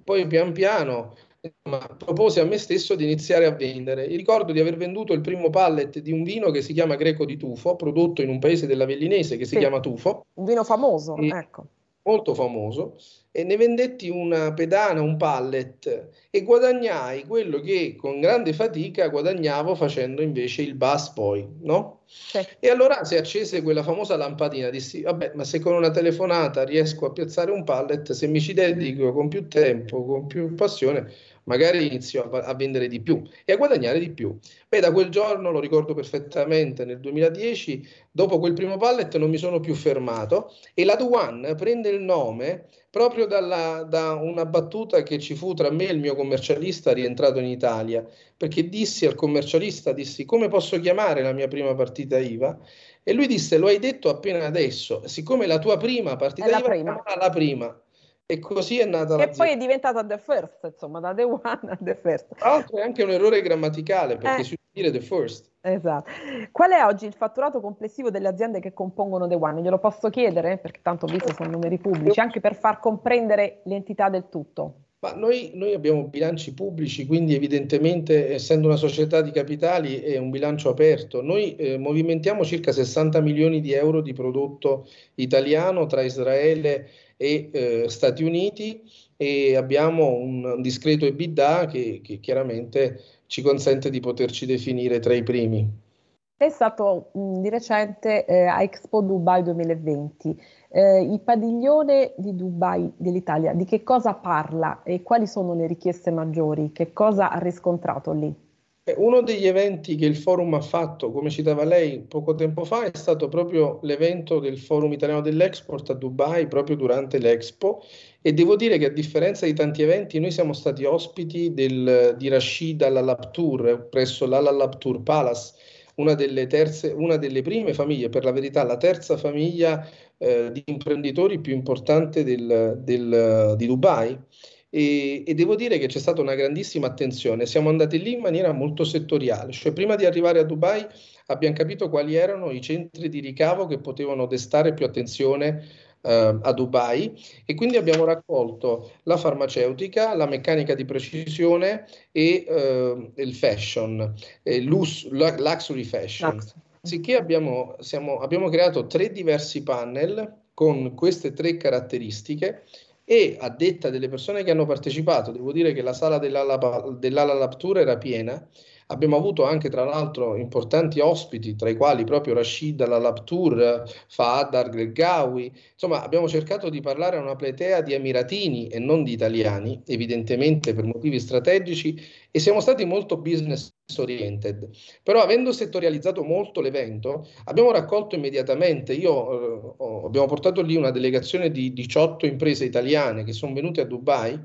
poi pian piano insomma, proposi a me stesso di iniziare a vendere. Ricordo di aver venduto il primo pallet di un vino che si chiama Greco di Tufo, prodotto in un paese dell'Avellinese che si Sì. chiama Tufo, Un vino famoso, E- ecco. Molto famoso, e ne vendetti una pedana, un pallet, e guadagnai quello che con grande fatica guadagnavo facendo invece il bus poi, no? Sì. E allora si accese quella famosa lampadina, dissi, vabbè, ma se con una telefonata riesco a piazzare un pallet, se mi ci dedico con più tempo, con più passione, magari inizio a, a vendere di più e a guadagnare di più. Beh, da quel giorno, lo ricordo perfettamente, nel 2010, dopo quel primo pallet non mi sono più fermato e la Duan prende il nome proprio dalla- da una battuta che ci fu tra me e il mio commercialista rientrato in Italia, perché dissi al commercialista, dissi come posso chiamare la mia prima partita IVA? E lui disse, lo hai detto appena adesso, siccome la tua prima partita È la IVA prima. la prima. E così è nata Che l'azienda. poi è diventata The First, insomma, da The One a The First. Tra l'altro è anche un errore grammaticale perché Eh. si deve dire the first. Esatto. Qual è oggi il fatturato complessivo delle aziende che compongono The One? Glielo posso chiedere? Perché tanto ho visto sono numeri pubblici, anche per far comprendere l'entità del tutto. Ma noi, noi abbiamo bilanci pubblici, quindi evidentemente, essendo una società di capitali, è un bilancio aperto. Noi eh, movimentiamo circa 60 milioni di euro di prodotto italiano tra Israele e eh, Stati Uniti e abbiamo un, discreto EBITDA che, che chiaramente ci consente di poterci definire tra i primi. È stato mh, di recente eh, a Expo Dubai 2020. Eh, il padiglione di Dubai dell'Italia, di che cosa parla e quali sono le richieste maggiori? Che cosa ha riscontrato lì? Eh, Uno degli eventi che il forum ha fatto, come citava lei poco tempo fa, è stato proprio l'evento del Forum Italiano dell'Export a Dubai, proprio durante l'Expo. E devo dire che a differenza di tanti eventi, noi siamo stati ospiti del, di Rashid Al-Alabtour presso l'Al-Alabtour Palace, una delle terze, una delle prime famiglie, per la verità, la terza famiglia eh, di imprenditori più importante del- del- di Dubai. E, e devo dire che c'è stata una grandissima attenzione. Siamo andati lì in maniera molto settoriale, cioè prima di arrivare a Dubai abbiamo capito quali erano i centri di ricavo che potevano destare più attenzione eh, a Dubai e quindi abbiamo raccolto la farmaceutica, la meccanica di precisione e eh, il fashion, eh, lux- lu- luxury fashion. Sicché abbiamo, siamo- abbiamo creato tre diversi panel con queste tre caratteristiche e a detta delle persone che hanno partecipato, devo dire che la sala dell'Ala dell'Ala Laptura era piena. Abbiamo avuto anche, tra l'altro, importanti ospiti, tra i quali proprio Rashid Al-Laptour, Fahad Al-Greggawi. Insomma, abbiamo cercato di parlare a una platea di emiratini e non di italiani, evidentemente per motivi strategici, e siamo stati molto business oriented. Però, avendo settorializzato molto l'evento, abbiamo raccolto immediatamente. Io eh, abbiamo portato lì una delegazione di 18 imprese italiane che sono venute a Dubai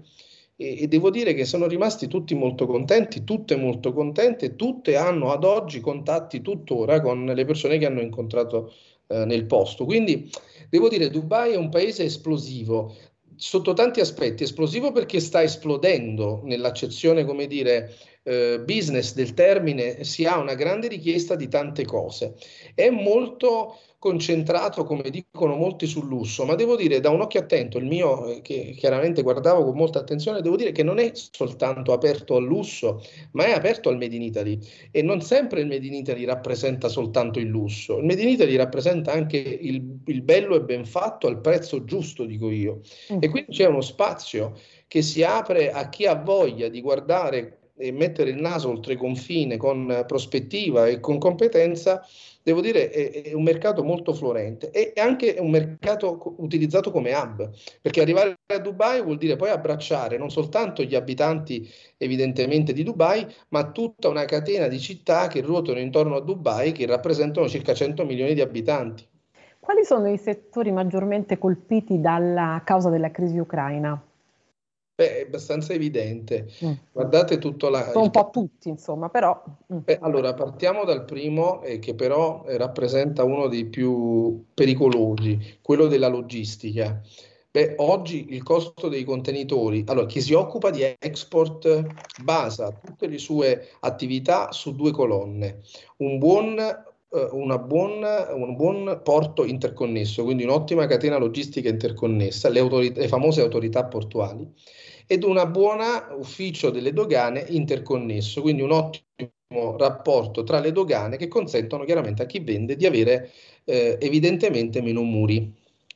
e, e devo dire che sono rimasti tutti molto contenti, tutte molto contente, tutte hanno ad oggi contatti tuttora con le persone che hanno incontrato eh, nel posto. Quindi devo dire, Dubai è un paese esplosivo sotto tanti aspetti, esplosivo perché sta esplodendo nell'accezione, come dire, eh, business del termine, si ha una grande richiesta di tante cose. È molto concentrato, come dicono molti, sul lusso, ma devo dire, da un occhio attento, il mio, eh, che chiaramente guardavo con molta attenzione, devo dire che non è soltanto aperto al lusso, ma è aperto al Made in Italy. E non sempre il Made in Italy rappresenta soltanto il lusso, il Made in Italy rappresenta anche il, il bello e ben fatto al prezzo giusto, dico io. E quindi c'è uno spazio che si apre a chi ha voglia di guardare e mettere il naso oltre confine con prospettiva e con competenza, devo dire, è, è un mercato molto florente e anche un mercato utilizzato come hub, perché arrivare a Dubai vuol dire poi abbracciare non soltanto gli abitanti evidentemente di Dubai, ma tutta una catena di città che ruotano intorno a Dubai che rappresentano circa 100 milioni di abitanti. Quali sono i settori maggiormente colpiti dalla causa della crisi ucraina? Beh, è abbastanza evidente. Guardate tutto la, un po' tutti, insomma, però... mm. Beh, allora, partiamo dal primo, eh, che però eh, rappresenta uno dei più pericolosi, quello della logistica. Beh, oggi il costo dei contenitori, allora, chi si occupa di export basa tutte le sue attività su due colonne, un buon eh, buon, un buon porto interconnesso, quindi un'ottima catena logistica interconnessa, le, autorità, le famose autorità portuali, ed un buon ufficio delle dogane interconnesso, quindi un ottimo rapporto tra le dogane che consentono chiaramente a chi vende di avere eh, evidentemente meno muri.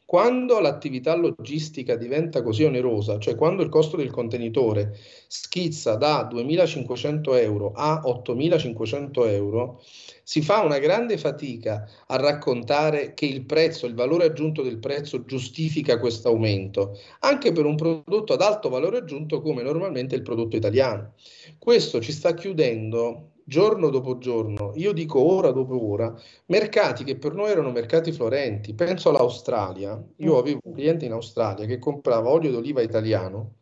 Quando l'attività logistica diventa così onerosa, cioè quando il costo del contenitore schizza da 2.500 euro a 8.500 euro, si fa una grande fatica a raccontare che il prezzo, il valore aggiunto del prezzo giustifica questo aumento, anche per un prodotto ad alto valore aggiunto come normalmente il prodotto italiano. Questo ci sta chiudendo giorno dopo giorno, io dico ora dopo ora, mercati che per noi erano mercati florenti. Penso all'Australia. Io mm. avevo un cliente in Australia che comprava olio d'oliva italiano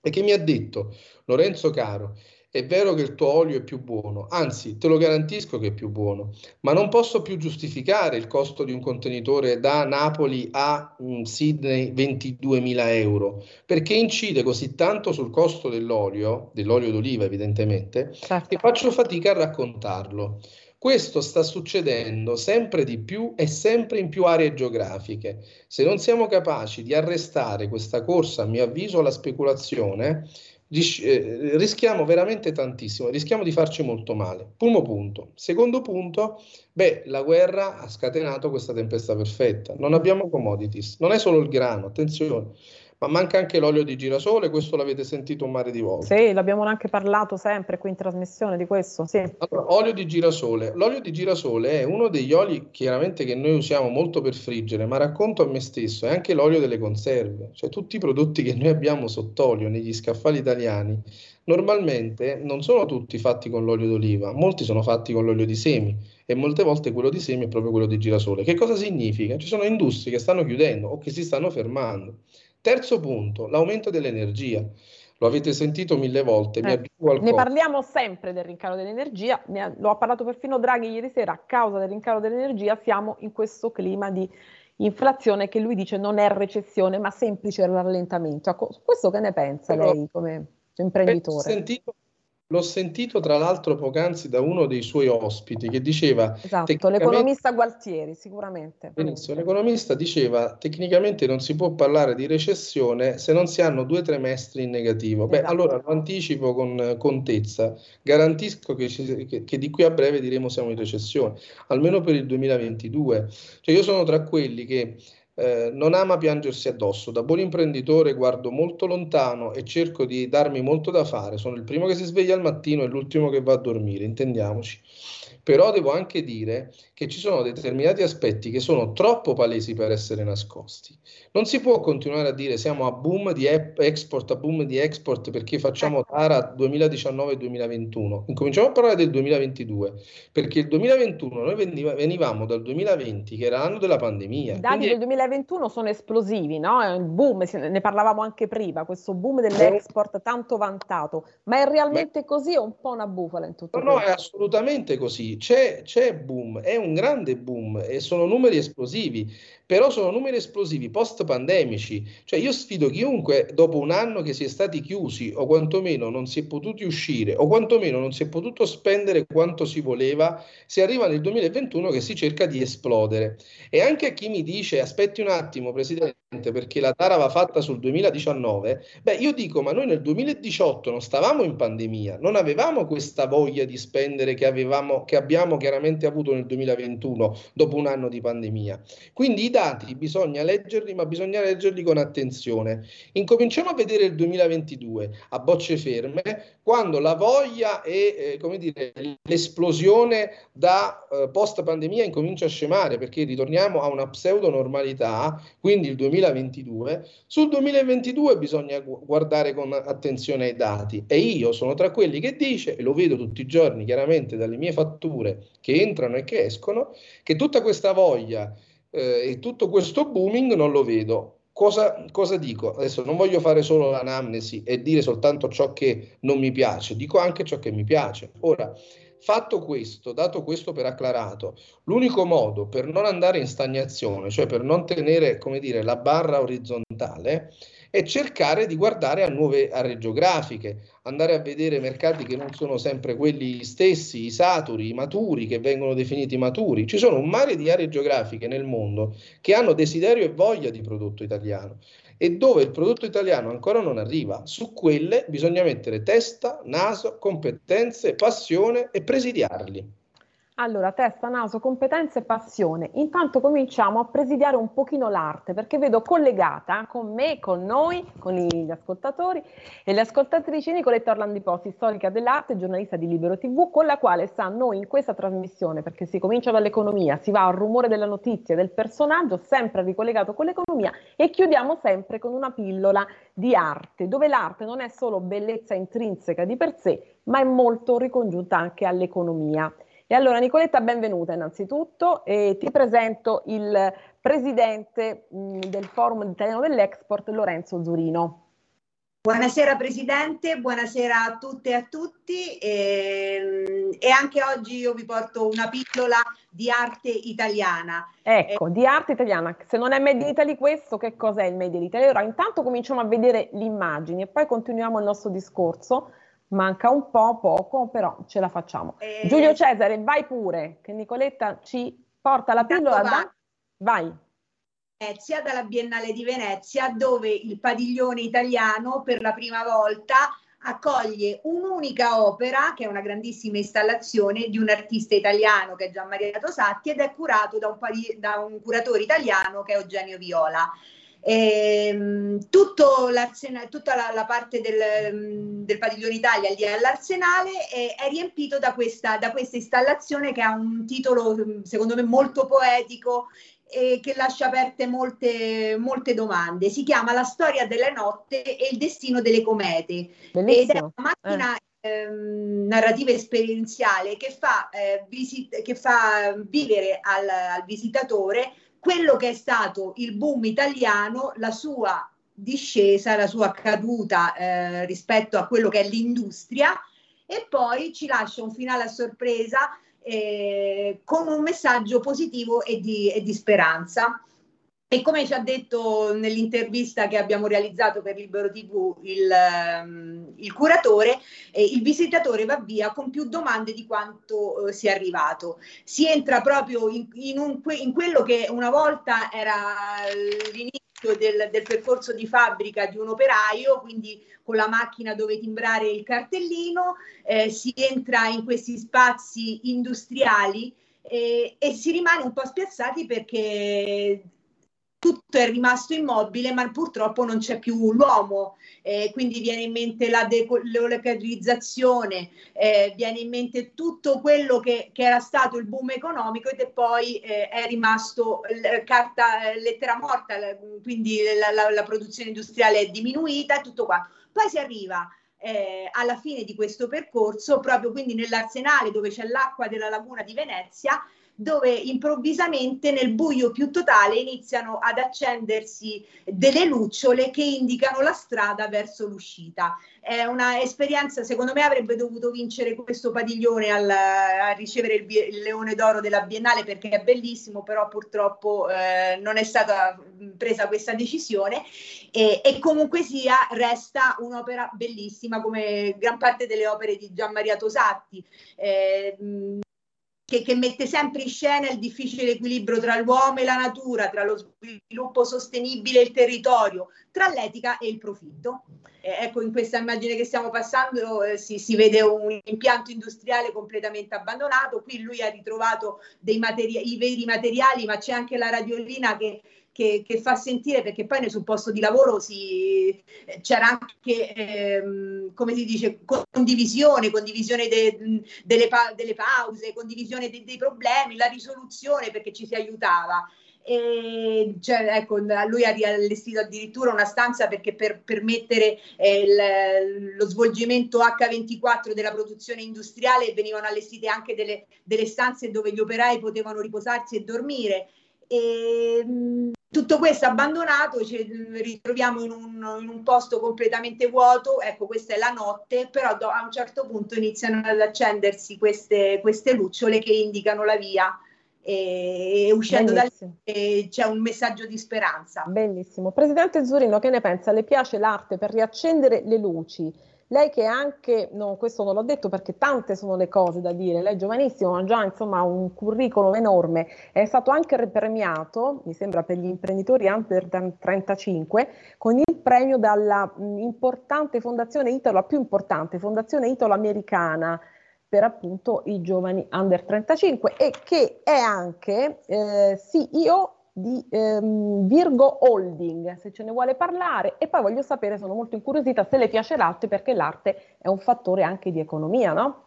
e che mi ha detto, Lorenzo caro, è vero che il tuo olio è più buono, anzi te lo garantisco che è più buono, ma non posso più giustificare il costo di un contenitore da Napoli a um, Sydney 22.000 euro, perché incide così tanto sul costo dell'olio, dell'olio d'oliva evidentemente, certo. che faccio fatica a raccontarlo. Questo sta succedendo sempre di più e sempre in più aree geografiche. Se non siamo capaci di arrestare questa corsa, a mio avviso, alla speculazione, eh, rischiamo veramente tantissimo, rischiamo di farci molto male. Primo punto. Secondo punto, beh, la guerra ha scatenato questa tempesta perfetta. Non abbiamo commodities, non è solo il grano, attenzione ma manca anche l'olio di girasole, questo l'avete sentito un mare di volte. Sì, l'abbiamo anche parlato sempre qui in trasmissione di questo, sì. Allora, olio di girasole. L'olio di girasole è uno degli oli chiaramente che noi usiamo molto per friggere, ma racconto a me stesso, è anche l'olio delle conserve, cioè tutti i prodotti che noi abbiamo sott'olio negli scaffali italiani, normalmente non sono tutti fatti con l'olio d'oliva, molti sono fatti con l'olio di semi e molte volte quello di semi è proprio quello di girasole. Che cosa significa? Ci sono industrie che stanno chiudendo o che si stanno fermando. Terzo punto, l'aumento dell'energia. Lo avete sentito mille volte. Eh, ne parliamo sempre del rincaro dell'energia, ha, lo ha parlato perfino Draghi ieri sera, a causa del rincaro dell'energia siamo in questo clima di inflazione che lui dice non è recessione ma semplice rallentamento. Ecco, questo che ne pensa Però, lei come imprenditore? Ho sentito, L'ho sentito tra l'altro poc'anzi da uno dei suoi ospiti che diceva... Esatto, l'economista Gualtieri, sicuramente. Benissimo, l'economista diceva tecnicamente non si può parlare di recessione se non si hanno due trimestri in negativo. Beh, esatto. allora lo anticipo con contezza, garantisco che, ci, che, che, di qui a breve diremo siamo in recessione, almeno per il 2022. Cioè io sono tra quelli che eh, non ama piangersi addosso. Da buon imprenditore guardo molto lontano e cerco di darmi molto da fare. Sono il primo che si sveglia al mattino e l'ultimo che va a dormire, intendiamoci. Però devo anche dire che ci sono determinati aspetti che sono troppo palesi per essere nascosti. Non si può continuare a dire siamo a boom di export, a boom di export perché facciamo Tara 2019-2021. Incominciamo a parlare del 2022, perché il 2021 noi veniva, venivamo dal 2020 che era l'anno della pandemia. Dati del 2021 sono esplosivi, no? È un boom, ne parlavamo anche prima, questo boom dell'export tanto vantato, ma è realmente Beh, così o un po' una bufala in tutto no, questo? No, è assolutamente così c'è, c'è boom, è un grande boom e sono numeri esplosivi però sono numeri esplosivi post pandemici, cioè io sfido chiunque dopo un anno che si è stati chiusi o quantomeno non si è potuti uscire o quantomeno non si è potuto spendere quanto si voleva, si arriva nel 2021 che si cerca di esplodere. E anche a chi mi dice aspetti un attimo Presidente perché la tara va fatta sul 2019, beh io dico ma noi nel 2018 non stavamo in pandemia, non avevamo questa voglia di spendere che, avevamo, che abbiamo chiaramente avuto nel 2021 dopo un anno di pandemia. Quindi i dati bisogna leggerli, ma bisogna leggerli con attenzione. Incominciamo a vedere il 2022 a bocce ferme, quando la voglia e eh, come dire, l'esplosione da eh, post pandemia incomincia a scemare, perché ritorniamo a una pseudo normalità, quindi il 2022. Sul 2022 bisogna guardare con attenzione ai dati e io sono tra quelli che dice, e lo vedo tutti i giorni chiaramente dalle mie fatture che entrano e che escono, che tutta questa voglia eh, e tutto questo booming non lo vedo. Cosa, cosa, dico? Adesso non voglio fare solo l'anamnesi e dire soltanto ciò che non mi piace, dico anche ciò che mi piace. Ora, Fatto questo, dato questo per acclarato, l'unico modo per non andare in stagnazione, cioè per non tenere, dire, la barra orizzontale, è cercare di guardare a nuove aree geografiche, andare a vedere mercati che non sono sempre quelli stessi, i saturi, i maturi, che vengono definiti maturi. Ci sono un mare di aree geografiche nel mondo che hanno desiderio e voglia di prodotto italiano e dove il prodotto italiano ancora non arriva. Su quelle bisogna mettere testa, naso, competenze, passione e presidiarli. Allora, testa, naso, competenze e passione. Intanto cominciamo a presidiare un pochino l'arte, perché vedo collegata con me, con noi, con gli ascoltatori e le ascoltatrici Nicoletta Orlandi Posti, storica dell'arte, giornalista di Libero TV, con la quale sta noi in questa trasmissione, perché si comincia dall'economia, si va al rumore della notizia, del personaggio, sempre ricollegato con l'economia e chiudiamo sempre con una pillola di arte, dove l'arte non è solo bellezza intrinseca di per sé, ma è molto ricongiunta anche all'economia. E allora Nicoletta, benvenuta innanzitutto e ti presento il presidente mh, del Forum Italiano dell'Export, Lorenzo Zurino. Buonasera Presidente, buonasera a tutte e a tutti e, ehm, e, anche oggi io vi porto una pillola di arte italiana. Ecco, eh, di arte italiana. Se non è Made in Italy questo, che cos'è il Made in Italy? Allora intanto cominciamo a vedere le immagini e poi continuiamo il nostro discorso Manca un po', poco, però ce la facciamo. Eh, Giulio Cesare, vai pure, che Nicoletta ci porta la pillola da... Vai. Venezia, dalla Biennale di Venezia, dove il padiglione italiano per la prima volta accoglie un'unica opera, che è una grandissima installazione di un artista italiano che è Gian Maria Tosatti ed è curato da un, da un curatore italiano che è Eugenio Viola. E, tutta la, la parte del, del, padiglione Italia lì all'Arsenale è, è riempito da questa, da questa installazione che ha un titolo secondo me molto poetico e che lascia aperte molte, molte domande. Si chiama La storia delle notte e il destino delle comete. Bellissimo. Ed è una macchina eh. ehm, narrativa esperienziale che fa, eh, visit- che fa vivere al, al visitatore quello che è stato il boom italiano, la sua discesa, la sua caduta eh, rispetto a quello che è l'industria e poi ci lascia un finale a sorpresa eh, con un messaggio positivo e di, e di speranza. E come ci ha detto nell'intervista che abbiamo realizzato per Libero TV il, um, il curatore, eh, il visitatore va via con più domande di quanto uh, sia arrivato. Si entra proprio in, in, un, in, quello che una volta era l'inizio del, del percorso di fabbrica di un operaio, quindi con la macchina dove timbrare il cartellino, eh, si entra in questi spazi industriali e, e si rimane un po' spiazzati perché tutto è rimasto immobile, ma purtroppo non c'è più l'uomo, eh, quindi viene in mente la delocalizzazione, eh, viene in mente tutto quello che, che, era stato il boom economico ed è poi eh, è rimasto carta, lettera morta, quindi la, la, la, produzione industriale è diminuita e tutto qua. Poi si arriva eh, alla fine di questo percorso, proprio quindi nell'arsenale dove c'è l'acqua della laguna di Venezia, dove improvvisamente nel buio più totale iniziano ad accendersi delle lucciole che indicano la strada verso l'uscita. È una esperienza, secondo me avrebbe dovuto vincere questo padiglione al, a ricevere il, il, Leone d'Oro della Biennale perché è bellissimo, però purtroppo eh, non è stata presa questa decisione e, e comunque sia resta un'opera bellissima come gran parte delle opere di Gian Maria Tosatti. Eh, che, che, mette sempre in scena il difficile equilibrio tra l'uomo e la natura, tra lo sviluppo sostenibile e il territorio, tra l'etica e il profitto. Eh, ecco, in questa immagine che stiamo passando eh, si, si, vede un impianto industriale completamente abbandonato. Qui lui ha ritrovato materi- i veri materiali, ma c'è anche la radiolina che che, che, fa sentire perché poi nel sul posto di lavoro si, c'era anche, ehm, come si dice, condivisione, condivisione de, delle, pa- delle, pause, condivisione de- dei problemi, la risoluzione perché ci si aiutava. E, cioè, ecco, lui ha riallestito addirittura una stanza perché per permettere eh, lo svolgimento H24 della produzione industriale venivano allestite anche delle, delle stanze dove gli operai potevano riposarsi e dormire. E, tutto questo abbandonato, ci ritroviamo in un, in un, posto completamente vuoto, ecco questa è la notte, però do, a un certo punto iniziano ad accendersi queste, queste lucciole che indicano la via e, uscendo da lì c'è un messaggio di speranza. Bellissimo. Presidente Zurino, che ne pensa? Le piace l'arte per riaccendere le luci? Lei che anche, no, questo non l'ho detto perché tante sono le cose da dire, lei è giovanissimo, ha già insomma un curriculum enorme, è stato anche premiato, mi sembra per gli imprenditori under 35, con il premio dalla importante fondazione Italo, la più importante fondazione italo-americana per appunto i giovani under 35 e che è anche eh, CEO di ehm, Virgo Holding, se ce ne vuole parlare. E poi voglio sapere, sono molto incuriosita, se le piace l'arte, perché l'arte è un fattore anche di economia, no?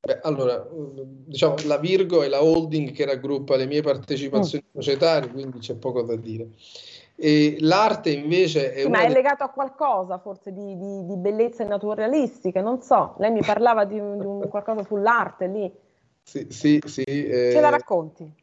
Beh, allora, diciamo, la Virgo è la holding che raggruppa le mie partecipazioni mm. societarie, quindi c'è poco da dire. E l'arte invece è... Sì, ma è legato a qualcosa forse di, di, di, bellezze naturalistiche, non so. Lei mi parlava di, di un, qualcosa sull'arte lì. Sì, sì, sì. Eh... Ce la racconti?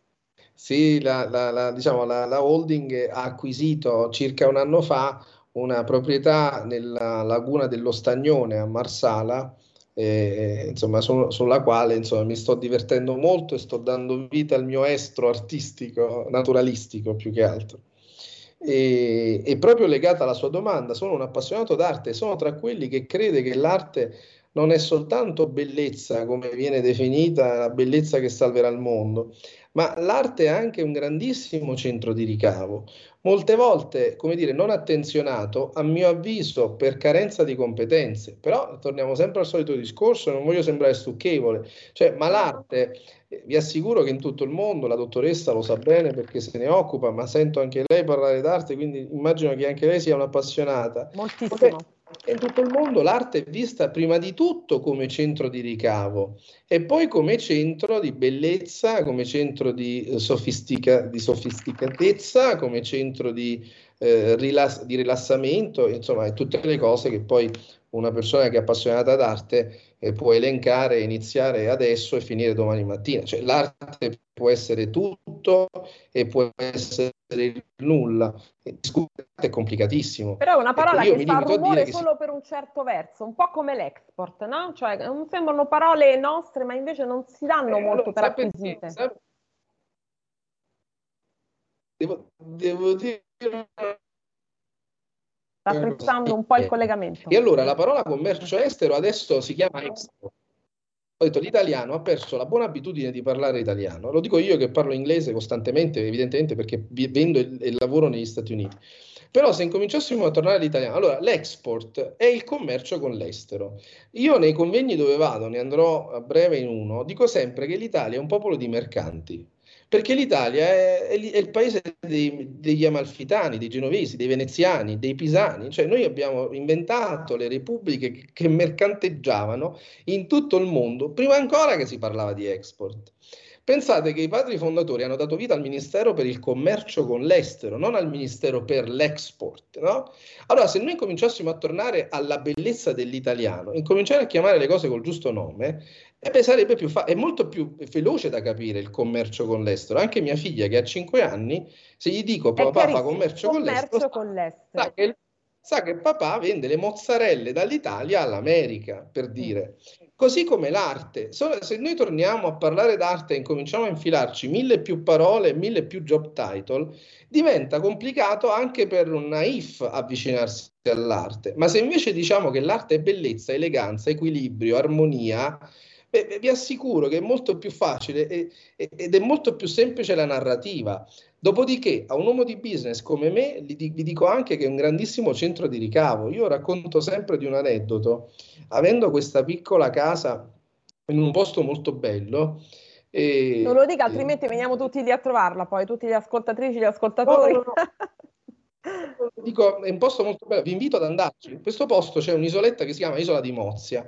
Sì, la, la, la, diciamo, la, holding ha acquisito circa un anno fa una proprietà nella laguna dello Stagnone a Marsala, eh, insomma, su, sulla quale insomma, mi sto divertendo molto e sto dando vita al mio estro artistico, naturalistico più che altro. E, e proprio legata alla sua domanda, sono un appassionato d'arte, sono tra quelli che crede che l'arte non è soltanto bellezza, come viene definita, la bellezza che salverà il mondo, ma l'arte è anche un grandissimo centro di ricavo, molte volte, come dire, non attenzionato, a mio avviso, per carenza di competenze. Però torniamo sempre al solito discorso, non voglio sembrare stucchevole, cioè, ma l'arte, eh, vi assicuro che in tutto il mondo, la dottoressa lo sa bene perché se ne occupa, ma sento anche lei parlare d'arte, quindi immagino che anche lei sia un'appassionata. Moltissimo. Potete, in tutto il mondo l'arte è vista prima di tutto come centro di ricavo e poi come centro di bellezza, come centro di, eh, sofistica, di sofisticatezza, come centro di, eh, rilass- di rilassamento, insomma, tutte le cose che poi una persona che è appassionata d'arte eh, può elencare e iniziare adesso e finire domani mattina. Cioè, l'arte può essere tutto e può essere nulla. È complicatissimo. Però è una parola che fa rumore solo si... per un certo verso, un po' come l'export, no? Cioè, non sembrano parole nostre, ma invece non si danno eh, molto per acquisite. Devo, devo dire sta apprezzando un po' il collegamento. E allora la parola commercio estero adesso si chiama export. Ho detto l'italiano ha perso la buona abitudine di parlare italiano. Lo dico io che parlo inglese costantemente, evidentemente perché vendo e lavoro negli Stati Uniti. Però se incominciassimo a tornare all'italiano, allora l'export è il commercio con l'estero. Io nei convegni dove vado, ne andrò a breve in uno, dico sempre che l'Italia è un popolo di mercanti perché l'Italia è, è, è il paese dei, degli amalfitani, dei genovesi, dei veneziani, dei pisani, cioè noi abbiamo inventato le repubbliche che, mercanteggiavano in tutto il mondo, prima ancora che si parlava di export. Pensate che i padri fondatori hanno dato vita al Ministero per il commercio con l'estero, non al Ministero per l'export. No? Allora, se noi cominciassimo a tornare alla bellezza dell'italiano, incominciare a chiamare le cose col giusto nome, eh beh, sarebbe più fa- è molto più veloce da capire il commercio con l'estero. Anche mia figlia che ha 5 anni, se gli dico papà fa commercio, con l'estero, con l'estero. Sa, che, sa che papà vende le mozzarelle dall'Italia all'America, per dire. Così come l'arte. Se noi torniamo a parlare d'arte e incominciamo a infilarci mille più parole, mille più job title, diventa complicato anche per un naif avvicinarsi all'arte. Ma se invece diciamo che l'arte è bellezza, eleganza, equilibrio, armonia, beh, vi assicuro che è molto più facile e, ed è molto più semplice la narrativa. Dopodiché, a un uomo di business come me, vi dico anche che è un grandissimo centro di ricavo. Io racconto sempre di un aneddoto. Avendo questa piccola casa in un posto molto bello, e, non lo dica, altrimenti e... veniamo tutti lì a trovarla, poi tutti gli ascoltatrici, gli ascoltatori. No, no, no. *laughs* Dico, è un posto molto bello, vi invito ad andarci. In questo posto c'è un'isoletta che si chiama Isola di Mozia.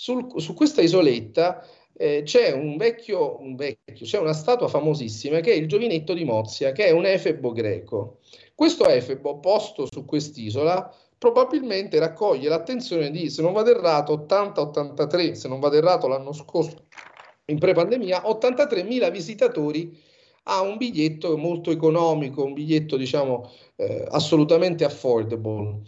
Sul, su questa isoletta eh, c'è un vecchio, un vecchio, c'è una statua famosissima che è il giovinetto di Mozia, che è un efebo greco. Questo efebo posto su quest'isola probabilmente raccoglie l'attenzione di, se non vado errato, 80-83, se non vado errato l'anno scorso, in pre-pandemia, 83.000 visitatori a un biglietto molto economico, un biglietto diciamo eh, assolutamente affordable.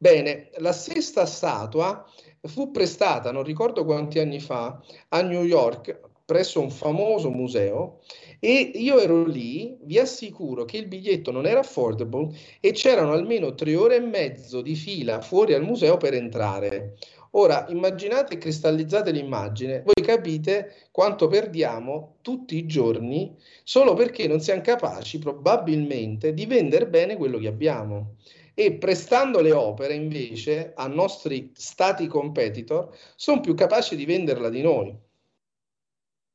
Bene, la stessa statua fu prestata, non ricordo quanti anni fa, a New York presso un famoso museo e io ero lì, vi assicuro che il biglietto non era affordable e c'erano almeno tre ore e mezzo di fila fuori al museo per entrare. Ora immaginate e cristallizzate l'immagine, voi capite quanto perdiamo tutti i giorni solo perché non siamo capaci probabilmente di vendere bene quello che abbiamo e prestando le opere invece a nostri stati competitor sono più capaci di venderla di noi.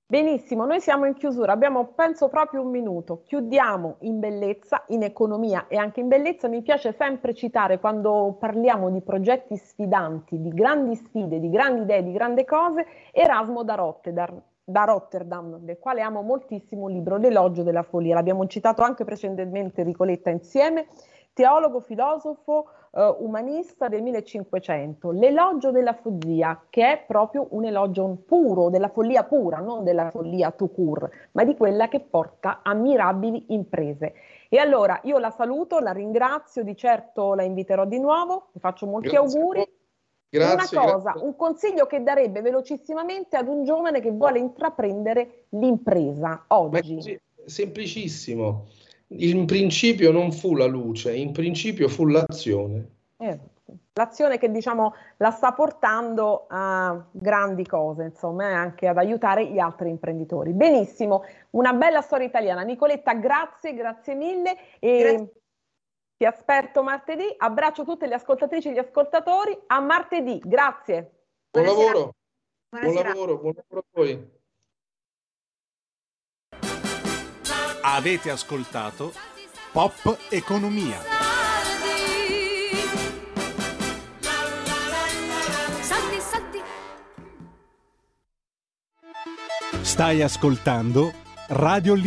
Benissimo, noi siamo in chiusura, abbiamo penso proprio un minuto. Chiudiamo in bellezza, in economia e anche in bellezza. Mi piace sempre citare quando parliamo di progetti sfidanti, di grandi sfide, di grandi idee, di grandi cose, Erasmo da Rotterdam, da Rotterdam, del quale amo moltissimo il libro L'elogio della follia. L'abbiamo citato anche precedentemente Ricoletta insieme teologo, filosofo, eh, umanista del 1500, l'elogio della follia, che è proprio un elogio puro, della follia pura, non della follia tout court, ma di quella che porta a mirabili imprese. E allora io la saluto, la ringrazio, di certo la inviterò di nuovo, vi faccio molti grazie. auguri. Grazie, Una cosa, grazie. un consiglio che darebbe velocissimamente ad un giovane che vuole intraprendere l'impresa oggi. Così, semplicissimo in principio non fu la luce, in principio fu l'azione. Eh, l'azione che diciamo la sta portando a grandi cose, insomma, e anche ad aiutare gli altri imprenditori. Benissimo, una bella storia italiana. Nicoletta, grazie, grazie mille. E grazie. Ti aspetto martedì. Abbraccio tutte le ascoltatrici e gli ascoltatori. A martedì, grazie. Buon Buonasera. lavoro. Buonasera. Buon lavoro, buon lavoro a voi. Avete ascoltato Pop Economia. Stai ascoltando Radio Libertà.